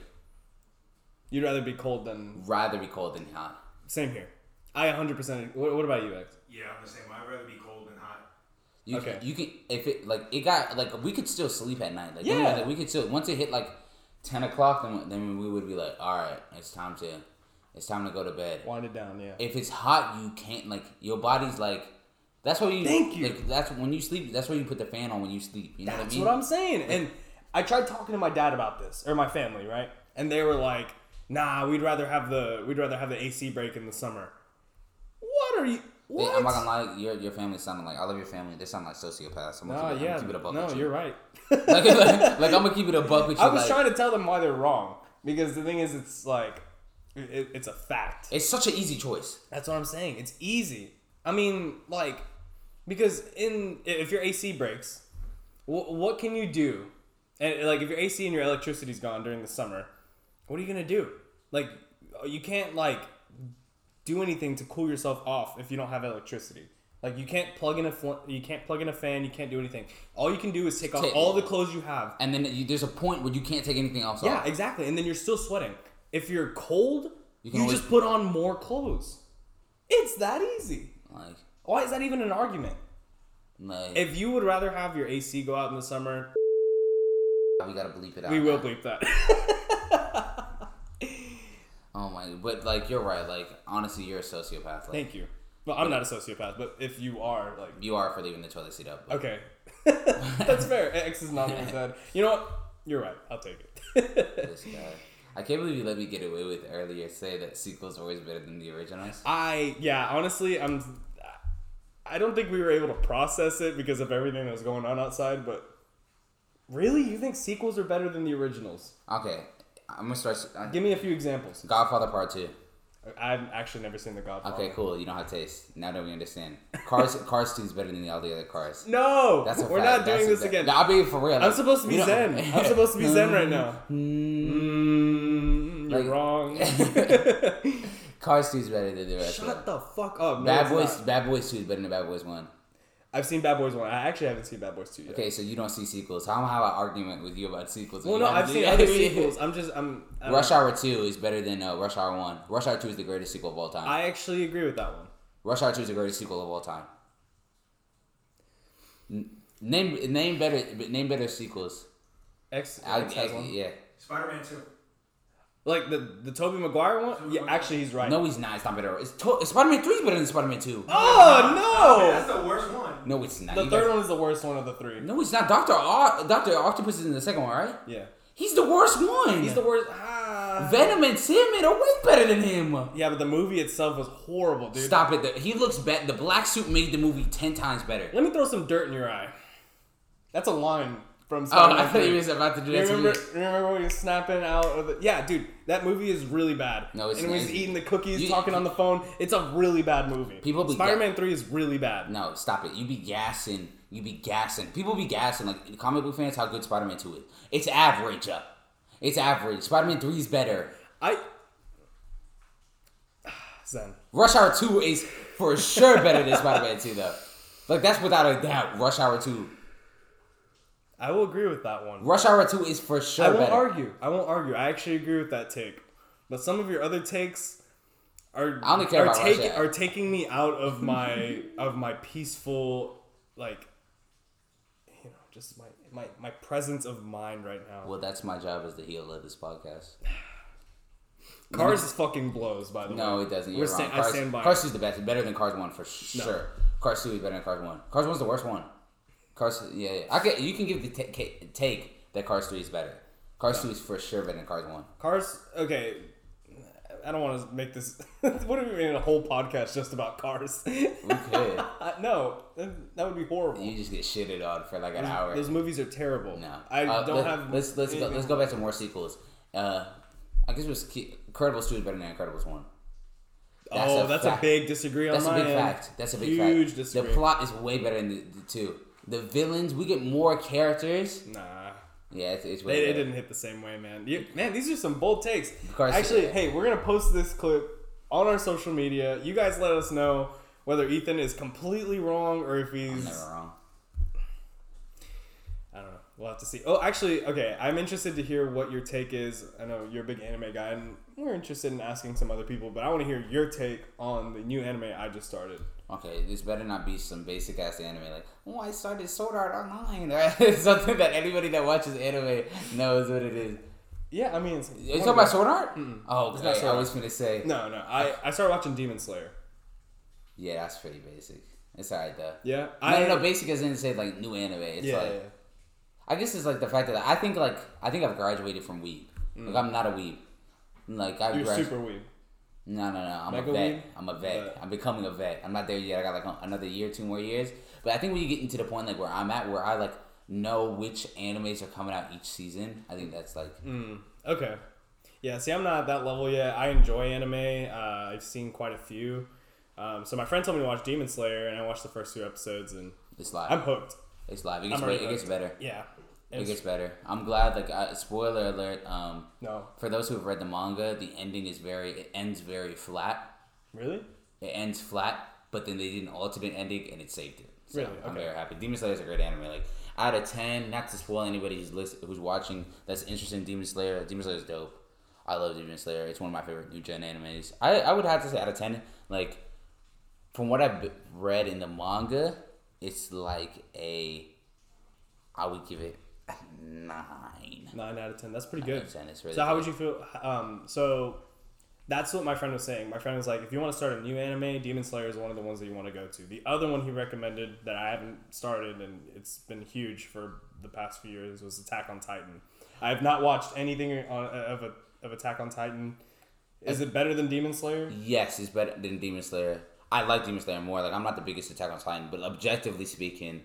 You'd rather be cold than Rather be cold than hot. same here. I 100%. What, what about you, X? Yeah, I'm the same. I'd rather be cold than hot. You Okay. can, you can if it like it got like we could still sleep at night. Like Yeah. yeah, like, we could still once it hit like ten o'clock, then then we would be like, all right, it's time to it's time to go to bed. Wind it down, yeah. If it's hot, you can't like your body's like. That's why you. Thank you. Like, that's when you sleep. That's why you put the fan on when you sleep. You know That's what I mean? what I'm saying. And I tried talking to my dad about this, or my family, right? And they were like, "Nah, we'd rather have the we'd rather have the AC break in the summer." What are you? What? I'm not gonna lie. Your your family sounding like I love your family. They sound like sociopaths. I'm gonna, Nah, keep, it, I'm yeah, gonna keep it a buck no, with you. you're right. like, like, like, I'm gonna keep it a buck with you. I was like, trying to tell them why they're wrong because the thing is, it's like it, it's a fact. It's such an easy choice. That's what I'm saying. It's easy. I mean, like, because in if your AC breaks, wh- what can you do? And like, if your AC and your electricity's gone during the summer, what are you gonna do? Like, you can't like do anything to cool yourself off if you don't have electricity. Like, you can't plug in a fl- you can't plug in a fan. You can't do anything. All you can do is take off Take- all the clothes you have. And then you, there's a point where you can't take anything else Yeah, off. exactly. And then you're still sweating. If you're cold, you, You always- just put on more clothes. It's that easy. Like, Why is that even an argument? like If you would rather have your AC go out in the summer, we gotta bleep it out. we will now. bleep that. Oh my! But like, you're right. Like, honestly, you're a sociopath. Like, Thank you. Well, I'm not a sociopath, but if you are, like, you are for leaving the toilet seat up. but- okay, that's fair. X is nodding his head. You know what? You're right. I'll take it. This guy. I can't believe you let me get away with earlier say that sequels are always better than the originals. I yeah, honestly, I'm. I don't think we were able to process it because of everything that was going on outside. But really, you think sequels are better than the originals? Okay, I'm gonna start. Uh, Give me a few examples. Godfather Part Two. I've actually never seen The Godfather. Okay, cool. You don't have taste. Now that we understand, Cars Cars Two is better than all the other cars. No, That's we're fact. not doing That's this again. No, I'll be for real. I'm supposed to be zen. I'm supposed to be zen right now. Mm, you're Like- wrong. Cars Two is better than the rest. of Shut them. the fuck up. No, Bad Boys. not. Bad Boys Two is better than Bad Boys One. I've seen Bad Boys 1. I actually haven't seen Bad Boys 2 yet. Okay, so you don't see sequels. How am I have an argument with you about sequels? Well, no, I've seen seen- other sequels. I'm just, I'm. I Rush know. Hour Two is better than uh, Rush Hour One. Rush Hour Two is the greatest sequel of all time. I actually agree with that one. Rush Hour Two is the greatest sequel of all time. N- Name name better name better sequels. X, I, X has I- one. yeah, Spider-Man 2. Like the the Tobey Maguire one? Yeah, actually he's right. No, he's not. It's not better. It's to- Spider Man Three is better than Spider Man Two. Oh no! That's the worst one. No, it's not. The You third guys- one is the worst one of the three. No, it's not. Doctor o- Doctor Octopus is in the second one, right? Yeah. He's the worst one. He's the worst. Ah. Venom and Sandman are way better than him. Yeah, but the movie itself was horrible, dude. Stop it. The, he looks better. The black suit made the movie ten times better. Let me throw some dirt in your eye. That's a line from Oh, Spider-Man I thought he was about to do You remember when he was snapping out? Yeah, dude, that to remember, me. No, it's really bad. And when he's eating the cookies, You- talking on the phone, it's a really bad movie. People Spider-Man 3 is really bad. No, stop it. You be gassing. You be gassing. People be gassing. Like comic book fans, how good Spider Man Two is. It's average. Uh, it's average. Spider Man Three is better. I Zen. Rush Hour Two is for sure better than Spider Man Two, though. Like that's without a doubt. Rush Hour Two. I will agree with that one. Rush Hour Two is for sure I won't better. argue. I won't argue. I actually agree with that take. But some of your other takes are I only care are, about taking, Russia. are taking me out of my of my peaceful like you know just my my my presence of mind right now. Well, that's my job as the heel of this podcast. Cars is fucking blows by the No, way. No, it doesn't. We're You're sta- wrong. I Cars, stand by. Cars 2 is the best. It's better than Cars 1 for sure. Cars 2 is better than Cars 1. Cars 1 is the worst one. Cars, yeah, yeah. I get, you can give the ca- take that Cars 3 is better. Cars 2 is for sure better than Cars 1. Cars. Okay. I don't want to make this. what if we made a whole podcast just about cars? We could. No, that would be horrible. you just get shitted on for like an hour. Those movies are terrible. No. I Uh, don't let, have. Let's let's go, let's go back to more sequels. Uh, I guess it was Incredibles 2 is better than Incredibles 1. That's oh, a that's fact. a big disagree on that. That's a big end. fact. That's a big Huge fact. disagree. The plot is way better than the, the two. The villains, we get more characters. Nah. Yeah, it's, it's way They, it didn't hit the same way, man. You, man, these are some bold takes. Actually, hey, we're gonna post this clip on our social media. You guys let us know whether Ethan is completely wrong or if he's. Wrong. I don't know. We'll have to see. Oh, actually, okay. I'm interested to hear what your take is. I know you're a big anime guy, and we're interested in asking some other people, but I want to hear your take on the new anime I just started. Okay, this better not be some basic ass anime like, oh, I started Sword Art Online. Something that anybody that watches anime knows what it is. Yeah, I mean, it's, You talking about Sword Art? Oh, It's not okay. Sword I was gonna say. No, no. I I started watching Demon Slayer. Yeah, that's pretty basic. It's alright though. Yeah, No, I no, no. Basic as in say like new anime. It's yeah, like yeah. I guess it's like the fact that I think like I think I've graduated from weeb. Like I'm not a weeb. Like I Mm. You're grad- super weird. No, no, no. I'm a vet. weeb? I'm a vet. I'm becoming a vet. I'm not there yet. I got like another year, two more years. But I think when you get into the point like where I'm at, where I like know which animes are coming out each season, I think that's like Mm. Okay. Yeah, see, I'm not at that level yet. I enjoy anime. Uh, I've seen quite a few. Um, so my friend told me to watch Demon Slayer, and I watched the first two episodes, and it's live. I'm hooked. it's live. It gets, I'm better. already it gets better. Yeah. It gets better. I'm glad. Like uh, spoiler alert. Um, no. for those who have read the manga, the ending is very. It ends very flat. Really? It ends flat, but then they did an alternate ending and it saved it. So Really? I'm Okay. very happy. Demon Slayer is a great anime. Like out of ten, not to spoil anybody who's list, who's watching that's interested in Demon Slayer. Demon Slayer is dope. I love Demon Slayer. It's one of my favorite new gen animes. I, I would have to say out of ten, like from what I've read in the manga, it's like a I would give it nine. Nine out of ten. That's pretty good. 10, it's really so how would you feel? Um, so that's what my friend was saying. My friend was like, if you want to start a new anime, Demon Slayer is one of the ones that you want to go to. The other one he recommended that I haven't started and it's been huge for the past few years was Attack on Titan. I have not watched anything on of a, of Attack on Titan. Is it better than Demon Slayer? Yes, it's better than Demon Slayer. I like Demon Slayer more. Like I'm not the biggest Attack on Titan, but objectively speaking,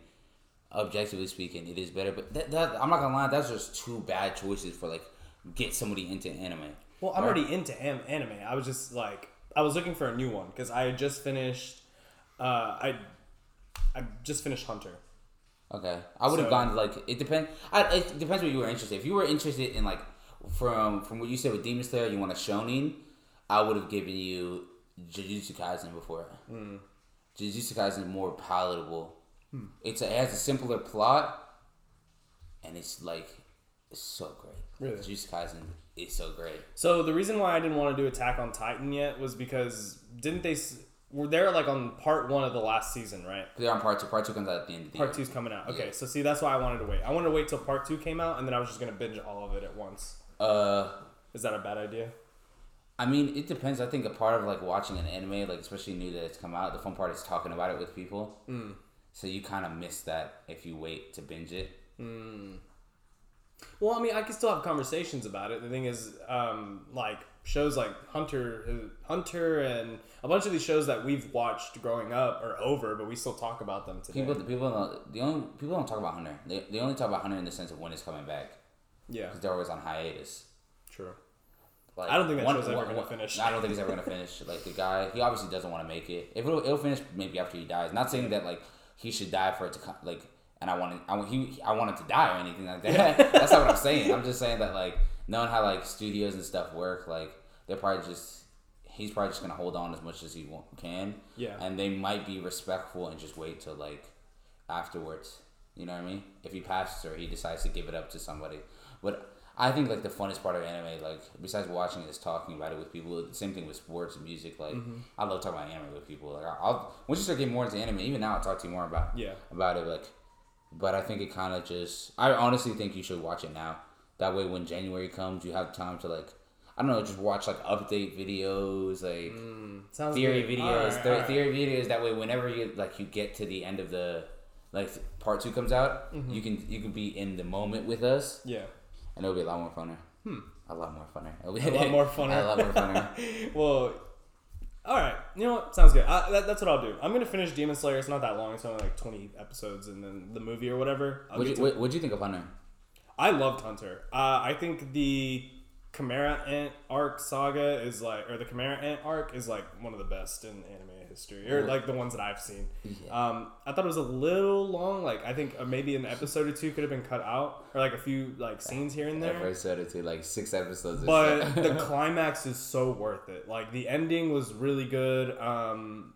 objectively speaking, it is better. But that, that I'm not gonna lie, that's just two bad choices for like get somebody into anime. Well, I'm Right? already into am- anime. I was just like, I was looking for a new one because I had just finished. Uh, I I just finished Hunter. Okay, I would have So- gone like it depends. I, it depends what you were interested. If you were interested in like from from what you said with Demon Slayer, you want a shonen. I would have given you Jujutsu Kaisen before. Hmm. Jujutsu Kaisen more palatable. It's a, it has a simpler plot, and it's like it's so great. Really? Jujutsu Kaisen is so great. So the reason why I didn't want to do Attack on Titan yet was because didn't they? Were there like on part one of the last season, right? They're on part two. Part two comes out at the end of the Part year. two's coming out. Okay, Yeah. so see, that's why I wanted to wait. I wanted to wait till part two came out, and then I was just gonna binge all of it at once. Uh, Is that a bad idea? I mean, it depends. I think a part of like watching an anime, like especially new that it's come out, the fun part is talking about it with people. Mm. So you kind of miss that if you wait to binge it. Well, I mean, I can still have conversations about it. The thing is, um, like shows like Hunter, Hunter, and a bunch of these shows that we've watched growing up are over, but we still talk about them today. People, people, don't, the only people don't talk about Hunter. They, they only talk about Hunter in the sense of when it's coming back yeah, because they're always on hiatus. true. Like, I don't think that show's ever gonna finish. I don't think he's ever gonna finish. Like the guy, he obviously doesn't want to make it. If it'll, it'll finish maybe after he dies. Not saying that like he should die for it to come. Like, and I want I want he, I want it to die or anything like that. That's not what I'm saying. I'm just saying that like knowing how like studios and stuff work, like they're probably just he's probably just gonna hold on as much as he can. Yeah. And they might be respectful and just wait till like afterwards. You know what I mean? If he passes or he decides to give it up to somebody, but I think like the funnest part of anime, like besides watching it, is talking about it with people. Same thing with sports and music. Like Mm-hmm. I love talking about anime with people. Like I'll once you start getting more into anime, even now I'll talk to you more about Yeah. about it. Like, but I think it kind of just. I honestly think you should watch it now. That way, when January comes, you have time to like. I don't know, just watch like update videos, like Sounds theory good. videos, Alright, the- alright. theory videos. That way, whenever you like, you get to the end of the like part two comes out, you can you can be in the moment with us, Yeah. And it'll be a lot more funner. Hmm. A lot more funner. It'll be A lot more funner. a lot more funner. Well, all right. You know what? Sounds good. I, that, that's what I'll do. I'm gonna finish Demon Slayer. It's not that long. It's only like 20 episodes, and then the movie or whatever. I'll What'd you, what, what'd you think of Hunter? I loved Hunter. Uh, I think the Chimera Ant arc saga is like, or the Chimera Ant arc is like one of the best in anime history, or like the ones that I've seen. Um, I thought it was a little long. Like I think uh, maybe an episode or two could have been cut out, or like a few like scenes here and there. Episode to like six episodes. But the climax is so worth it. Like the ending was really good. Um,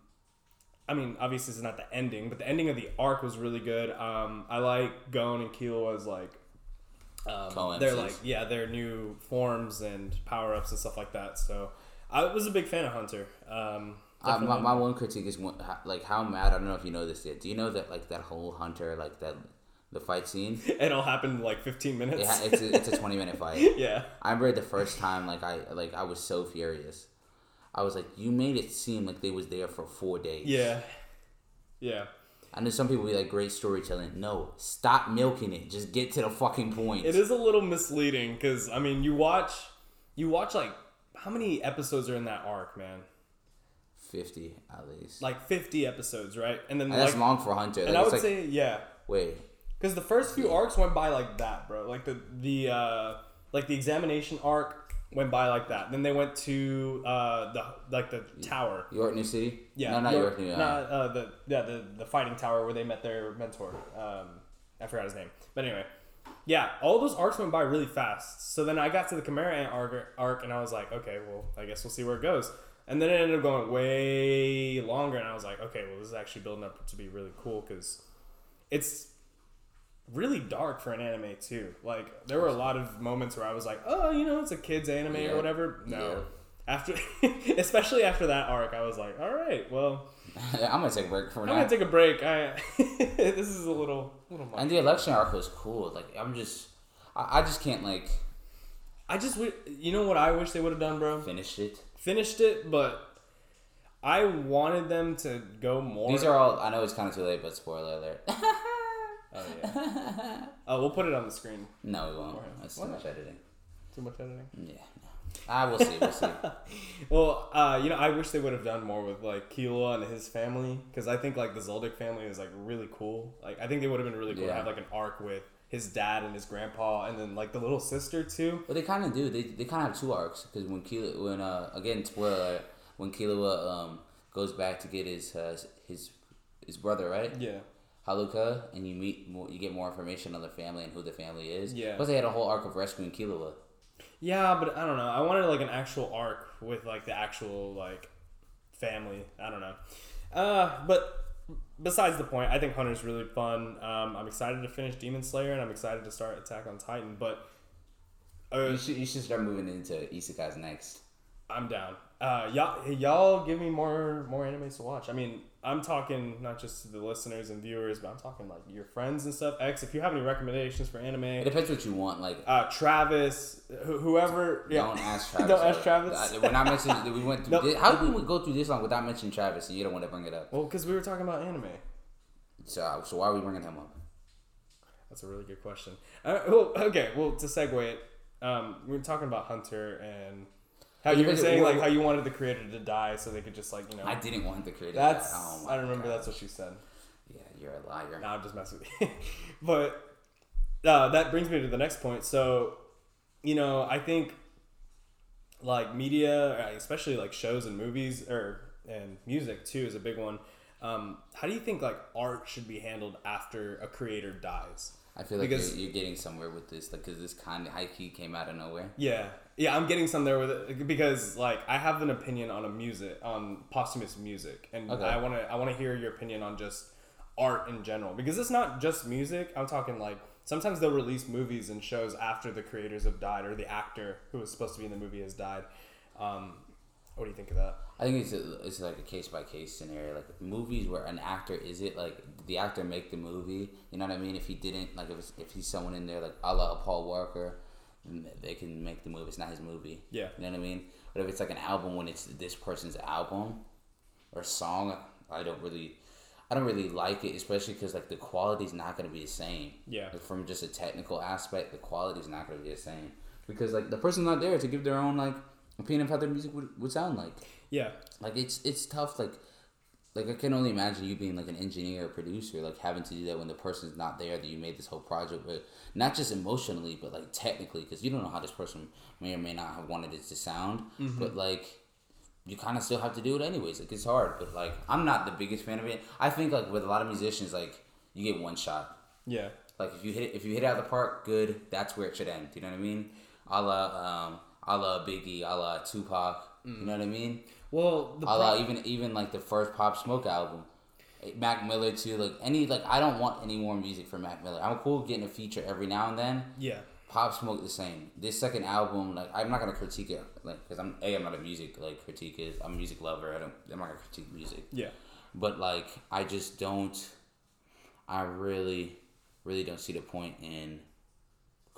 I mean, obviously it's not the ending, but the ending of the arc was really good. Um, I like Gon and Killua as like um, they're like yeah, their new forms and power ups and stuff like that. So I was a big fan of Hunter. Um, Uh, my, my one critique is one- like how mad. I don't know if you know this yet. Do you know that like that whole Hunter like that the fight scene? it all happened in like 15 minutes. Ha- it's a, it's a twenty minute fight. yeah. I remember the first time like I like I was so furious. I was like, you made it seem like they was there for four days. Yeah. Yeah. I know some people be like, great storytelling. No, stop milking it. Just get to the fucking point. It is a little misleading because I mean, you watch, you watch like how many episodes are in that arc, man? fifty at least. Like fifty episodes, right? And then And that's like, long for Hunter. and Like, I would like, say yeah, wait, because the first few arcs went by like that, bro. Like the the uh, like the examination arc went by like that. Then they went to uh, the like the tower. York New City? Yeah, no, not York- York New. Uh, not, uh, the yeah the the fighting tower where they met their mentor. Um, I forgot his name, but anyway, yeah, all those arcs went by really fast. So then I got to the Chimera Ant arc, arc, and I was like, okay, well, I guess we'll see where it goes. And then it ended up going way longer, and I was like, okay, well, this is actually building up to be really cool because it's really dark for an anime too. Like there were a lot of moments where I was like, oh, you know, it's a kids anime Yeah. or whatever. No. Yeah. After, especially after that arc, I was like, "All right, well, I'm gonna take a break from I'm that. gonna take a break. I this is a little, little much. and the election arc was cool. Like I'm just, I, I just can't like I just, you know what I wish they would have done, bro? Finished it. Finished it, but I wanted them to go more. These are all. I know it's kind of too late, but spoiler alert. Oh yeah. uh, we'll put it on the screen. no, we won't. Alright. That's too Why much not? editing. Too much editing. Yeah. I Ah, we'll see. We'll see. Well, uh, you know, I wish they would have done more with like Killua and his family because I think like the Zoldyck family is like really cool. Like I think they would have been really cool to have like an arc with his dad and his grandpa, and then like the little sister too. But they kind of do. They, they kind of have two arcs because when Killua when uh again spoiler alert, when Killua um goes back to get his uh, his his brother right Yeah. Alluka and you meet more you get more information on the family and who the family is. Yeah. Plus they had a whole arc of rescuing Killua. Yeah, but I don't know. I wanted like an actual arc with like the actual like family. I don't know. Uh, but besides the point, I think Hunter's really fun. Um, I'm excited to finish Demon Slayer and I'm excited to start Attack on Titan. But uh, You should you should start moving into isekais next. I'm down. Uh, y'all, y'all give me more more animes to watch. I mean, I'm talking not just to the listeners and viewers, but I'm talking like your friends and stuff. X, if you have any recommendations for anime, It depends what you want. Like, uh, Travis, wh- whoever. Yeah. don't ask Travis. Don't ask Uh, Travis. I- When I mentioned we went through, Nope. this, how did we go through this long without mentioning Travis? And you don't want to bring it up. Well, because we were talking about anime. So, so why are we bringing him up? That's a really good question. Uh, well, okay, well, to segue it, um, we're talking about Hunter and how you were saying like how you wanted the creator to die so they could just like you know. I didn't want the creator. that's Oh my I remember God. that's what she said. Yeah, you're a liar. No, I'm just messing with you. but uh, that brings me to the next point. So, you know, I think like media, uh, especially like shows and movies or and music too, is a big one. Um, how do you think like art should be handled after a creator dies? I feel like Because- you're, you're getting somewhere with this, like, because this kind of key came out of nowhere. Yeah, yeah, I'm getting some there with it because like I have an opinion on a music on posthumous music, and Okay. I want to I want to hear your opinion on just art in general because it's not just music. I'm talking like sometimes they'll release movies and shows after the creators have died or the actor who was supposed to be in the movie has died. Um, what do you think of that? I think it's a, it's like a case by case scenario. Like movies where an actor is it like the actor make the movie? You know what I mean? If he didn't, like if it's, if he's someone in there like a la Paul Walker, they can make the movie. It's not his movie. Yeah. You know what I mean? But if it's like an album when it's this person's album or song, I don't really. I don't really like it, especially because like the quality's not gonna be the same. Yeah. Like, from just a technical aspect, the quality's not gonna be the same because like the person's not there to give their own like opinion of how their music would, would sound like. Yeah, Like it's it's tough. Like like I can only imagine you being like an engineer or producer, like having to do that when the person's not there that you made this whole project with, not just emotionally, but like technically, because you don't know how this person may or may not have wanted it to sound. But like you kind of still have to do it anyways. Like it's hard, but like I'm not the biggest fan of it. I think like with a lot of musicians, like you get one shot. yeah, Like if you hit it, if you hit it out of the park, good. That's where it should end. You know what I mean? A la um, a la Biggie, a la Tupac. You know what I mean? Well, the pro- even even like the first Pop Smoke album, eh, Mac Miller too. Like any like I don't want any more music from Mac Miller. I'm cool getting a feature every now and then. yeah, Pop Smoke the same. This second album, like I'm not gonna critique it, like because I'm a I'm not a music like critique is I'm a music lover. I don't I'm not gonna critique music, yeah. but like I just don't. I really, really don't see the point in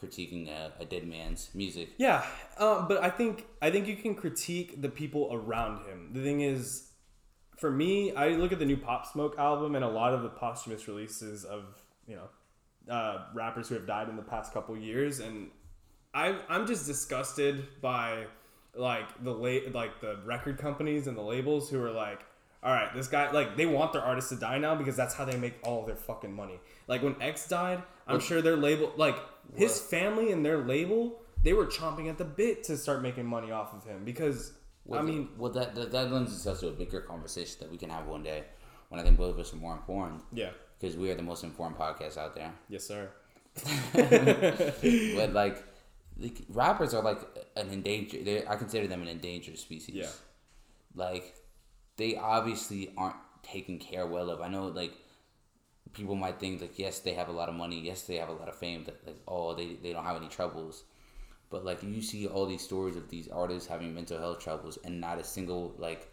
critiquing a, a dead man's music. Yeah, um, but I think I think you can critique the people around him. The thing is, for me, I look at the new Pop Smoke album and a lot of the posthumous releases of you know uh, rappers who have died in the past couple years, and I I'm just disgusted by like the late like the record companies and the labels who are like. All right, this guy like they want their artists to die now because that's how they make all their fucking money. Like when X died, I'm sure their label like his family and their label they were chomping at the bit to start making money off of him because Well, I mean well, that, that that lends itself to a bigger conversation that we can have one day when I think both of us are more informed yeah because we are the most informed podcast out there. yes sir but like, like rappers are like an endangered. they I consider them an endangered species. Yeah. Like, they obviously aren't taken care well of. I know like people might think like yes they have a lot of money, yes they have a lot of fame, that like oh they they don't have any troubles. But like you see all these stories of these artists having mental health troubles and not a single like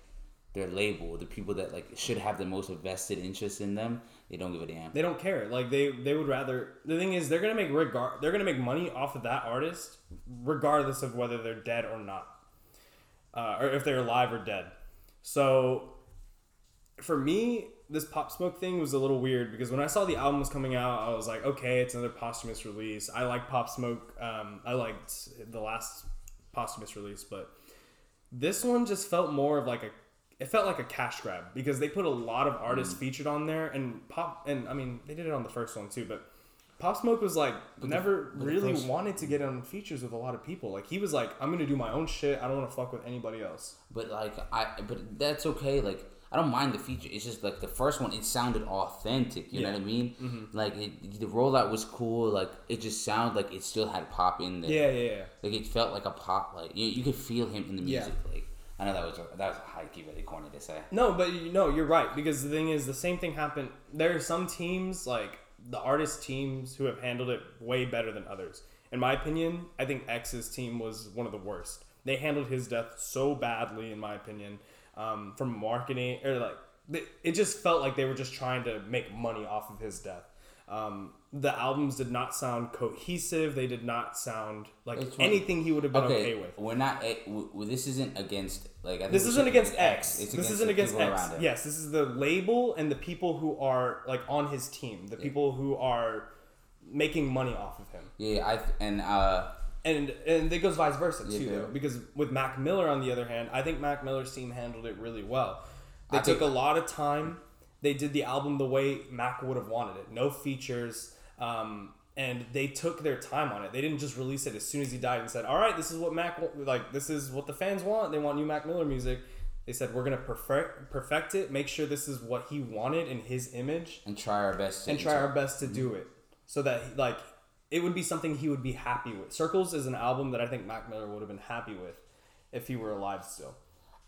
their label, the people that like should have the most vested interest in them, they don't give a damn. they don't care like they they would rather the thing is they're gonna make regard they're gonna make money off of that artist regardless of whether they're dead or not uh, or if they're alive or dead so for me this pop smoke thing was a little weird because when i saw the album was coming out i was like okay it's another posthumous release i like pop smoke um, i liked the last posthumous release but this one just felt more of like a it felt like a cash grab because they put a lot of Mm. artists featured on there and pop and i mean they did it on the first one too but pop smoke was like never but the really first- wanted to get on features with a lot of people like he was like i'm gonna do my own shit i don't want to fuck with anybody else But like I, but that's okay. Like I don't mind the feature. It's just like the first one, it sounded authentic. You know what I mean? Mm-hmm. Like it, the rollout was cool. Like it just sounded like it still had pop in there. yeah yeah yeah Like it felt like a pop. Like you, you could feel him in the Yeah. music. Like I know that was that was a high key really corny to say. No, but you know, you're right because the thing is, the same thing happened. There are some teams like the artist teams who have handled it way better than others. In my opinion, I think X's team was one of the worst they handled his death so badly, in my opinion, um, from marketing or like it just felt like they were just trying to make money off of his death. Um, the albums did not sound cohesive. They did not sound like anything he would have been okay, Okay, with. we're not. eh, w- w- This isn't against like. I think This isn't against X. It's this isn't against X. Yes, this is the label and the people who are like on his team, the people who are making money off of him. Yeah, I and uh, And and it goes vice versa too, Yeah, though, because with Mac Miller on the other hand, I think Mac Miller's team handled it really well. They I took think- a lot of time. They did the album the way Mac would have wanted it, no features, um, and they took their time on it. They didn't just release it as soon as he died and said, "All right, this is what Mac like. This is what the fans want. They want new Mac Miller music." They said, "We're gonna perfect perfect it. Make sure this is what he wanted in his image." and try our best. To and try our best to do it so that like it would be something he would be happy with. Circles is an album that I think Mac Miller would have been happy with if he were alive still.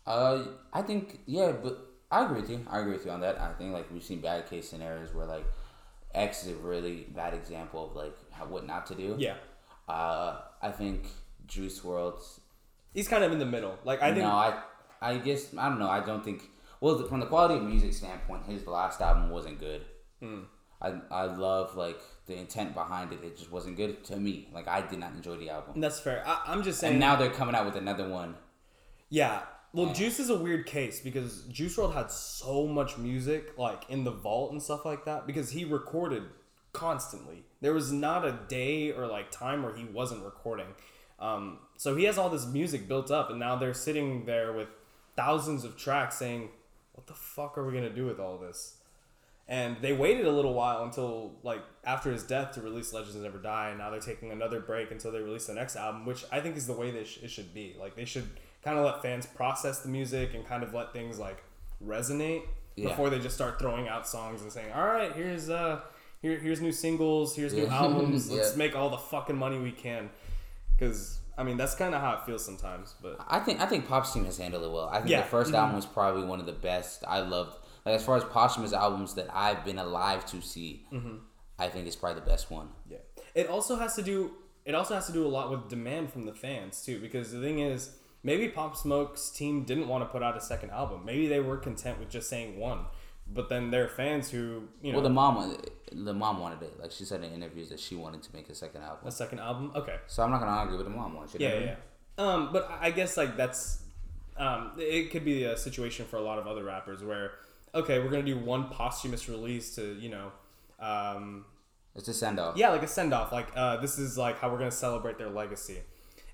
Uh, I think yeah, but I agree with you. I agree with you on that. I think like we've seen bad case scenarios where like X is a really bad example of like how, what not to do. Yeah. Uh, I think Juice WRLD. He's kind of in the middle. Like I think no, I I guess I don't know. I don't think. Well, from the quality of music standpoint, his last album wasn't good. Hmm. I I love like the intent behind it. It just wasn't good to me. Like I did not enjoy the album. that's fair. I, I'm just saying And now they're coming out with another one. Yeah. Well, Juice is a weird case because Juice WRLD had so much music like in the vault and stuff like that because he recorded constantly. There was not a day or like time where he wasn't recording. Um, so he has all this music built up, and now they're sitting there with thousands of tracks saying, "What the fuck are we gonna do with all this?" And they waited a little while until like after his death to release Legends Never Die, and now they're taking another break until they release the next album, which I think is the way they sh- it should be. Like they should kind of let fans process the music and kind of let things like resonate Yeah. before they just start throwing out songs and saying, "All right, here's uh here here's new singles, here's new Yeah. albums. Let's Yeah. make all the fucking money we can." Because I mean that's kind of how it feels sometimes. But I think I think Pop's team has handled it well. I think the 1st Mhm. album was probably one of the best. I loved like as far as posthumous albums that I've been alive to see. Mm-hmm. I think it's probably the best one. Yeah. It also has to do it also has to do a lot with demand from the fans too because the thing is maybe Pop Smoke's team didn't want to put out a second album. Maybe they were content with just saying one. But then there are fans who, you know, Well, the mom wanted- the mom wanted it. Like she said in interviews that she wanted to make a second album. a second album. Okay. So I'm not gonna argue with the mom one. Yeah, yeah. Um, but I I guess like that's um, it could be a situation for a lot of other rappers where okay, we're gonna do one posthumous release to you know, um, It's a send off. yeah, like a send off. Like uh, this is like how we're gonna celebrate their legacy,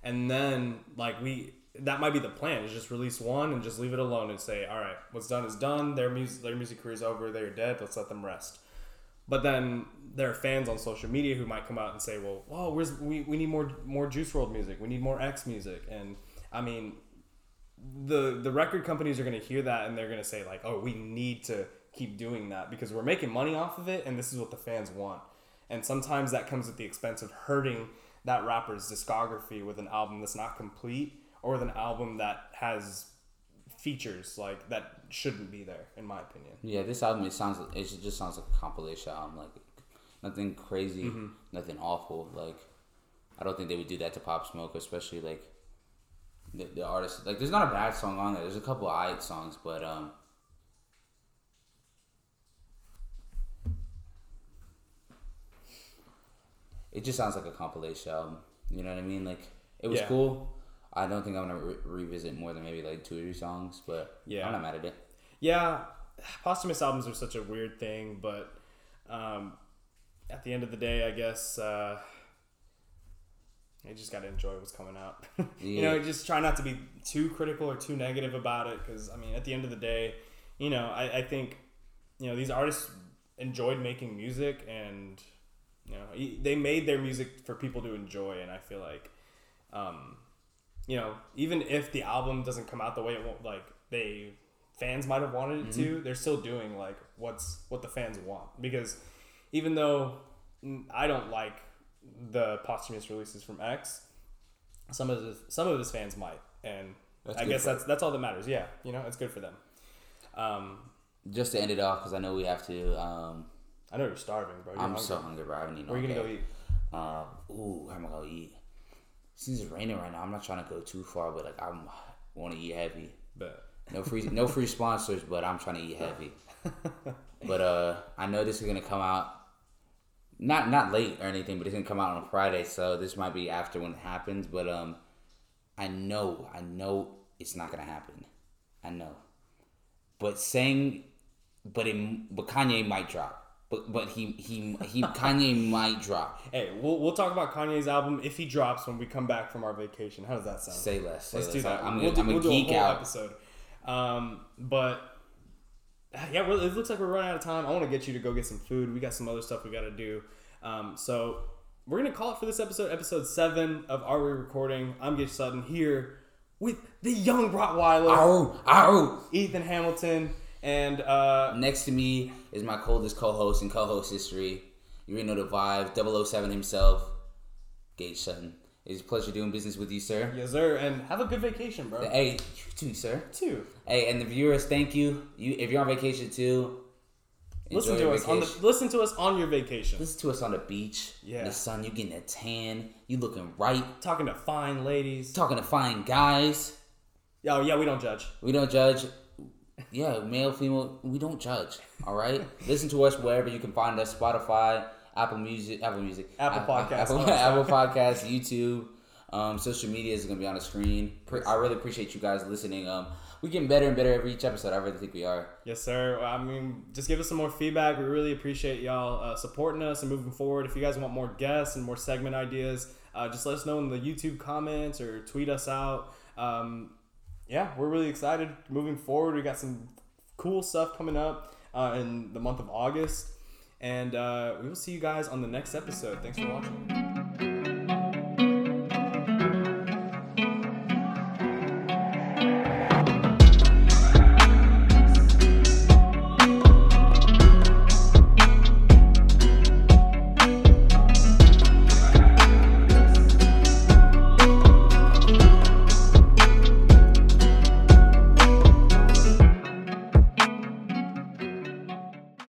and then like we that might be the plan is just release one and just leave it alone and say all right, what's done is done. Their music their music career is over. They're dead. Let's let them rest. But then there are fans on social media who might come out and say, "Well, oh, where's we, we need more more Juice WRLD music. We need more X music." And I mean, the the record companies are going to hear that and they're going to say like, "Oh, we need to keep doing that because we're making money off of it and this is what the fans want." And sometimes that comes at the expense of hurting that rapper's discography with an album that's not complete or with an album that has features like that shouldn't be there in my opinion. Yeah, this album it sounds it just sounds like a compilation album. Like nothing crazy, Mm-hmm. nothing awful. Like I don't think they would do that to Pop Smoke, especially like the, the artist. Like there's not a bad song on there. There's a couple of alright songs, but um. It just sounds like a compilation album. You know what I mean? Like it was Yeah. cool. I don't think I'm gonna re- revisit more than maybe like two or three songs, but Yeah. I'm not mad at it. Yeah, posthumous albums are such a weird thing, but um, at the end of the day, I guess uh, you just got to enjoy what's coming out. you know, just try not to be too critical or too negative about it, because I mean, at the end of the day, you know, I, I think you know these artists enjoyed making music, and you know, they made their music for people to enjoy, and I feel like. Um, you know, even if the album doesn't come out the way it won't, like they fans might have wanted it to, they're still doing like what's what the fans want because even though mm, I don't like the posthumous releases from X, some of his, some of his fans might, and That's I guess that's that's all that matters. Yeah, you know, it's good for them. Um, Just to end it off, because I know we have to. Um, I know you're starving, bro. You're I'm hungry. so hungry, bro. I haven't eaten Where are you gonna go eat? Uh, ooh, where am I gonna eat? since it's raining right now, I'm not trying to go too far, but like I'm want to eat heavy. But No free no free sponsors, but I'm trying to eat heavy. But uh, I know this is gonna come out not not late or anything, but it's gonna come out on Friday, so this might be after when it happens. But um, I know I know it's not gonna happen. I know, but saying, but it but Kanye might drop. But but he he he Kanye might drop. hey, we'll, we'll talk about Kanye's album if he drops when we come back from our vacation. How does that sound? Say less. Say Let's less. do that. I'm, we'll gonna, do, I'm we'll do geek a whole out. episode. Um, but yeah, well, it looks like we're running out of time. I want to get you to go get some food. We got some other stuff we got to do. Um, so we're gonna call it for this episode, episode seven of Are We Recording? I'm Gage Sutton here with the young Rottweiler, Ow, ow. Ethan Hamilton, and uh, Next to me is my coldest co-host in co-host history. You already know the vibe. 007 himself, Gage Sutton. It's a pleasure doing business with you, sir. yes, sir, and have a good vacation, bro. Hey, you too, sir. Too. Hey, and the viewers, thank you. You, if you're on vacation too, Listen to us on the listen to us on your vacation. Listen to us on the beach. Yeah. The sun, you getting a tan. You looking right. Talking to fine ladies. Talking to fine guys. Oh yeah, we don't judge. We don't judge. Yeah, male, female, we don't judge. All right. Listen to us wherever you can find us: Spotify, Apple Music, Apple Music, Apple Podcasts, Apple, Apple stuff. Podcasts, YouTube. Um, social media is gonna be on the screen. I really appreciate you guys listening. Um, we're getting better and better every each episode. I really think we are. Yes, sir. I mean, just give us some more feedback. We really appreciate y'all uh, supporting us and moving forward. If you guys want more guests and more segment ideas, uh, just let us know in the YouTube comments or tweet us out. Um, yeah, we're really excited moving forward. We got some cool stuff coming up uh, in the month of August. And uh, we will see you guys on the next episode. Thanks for watching.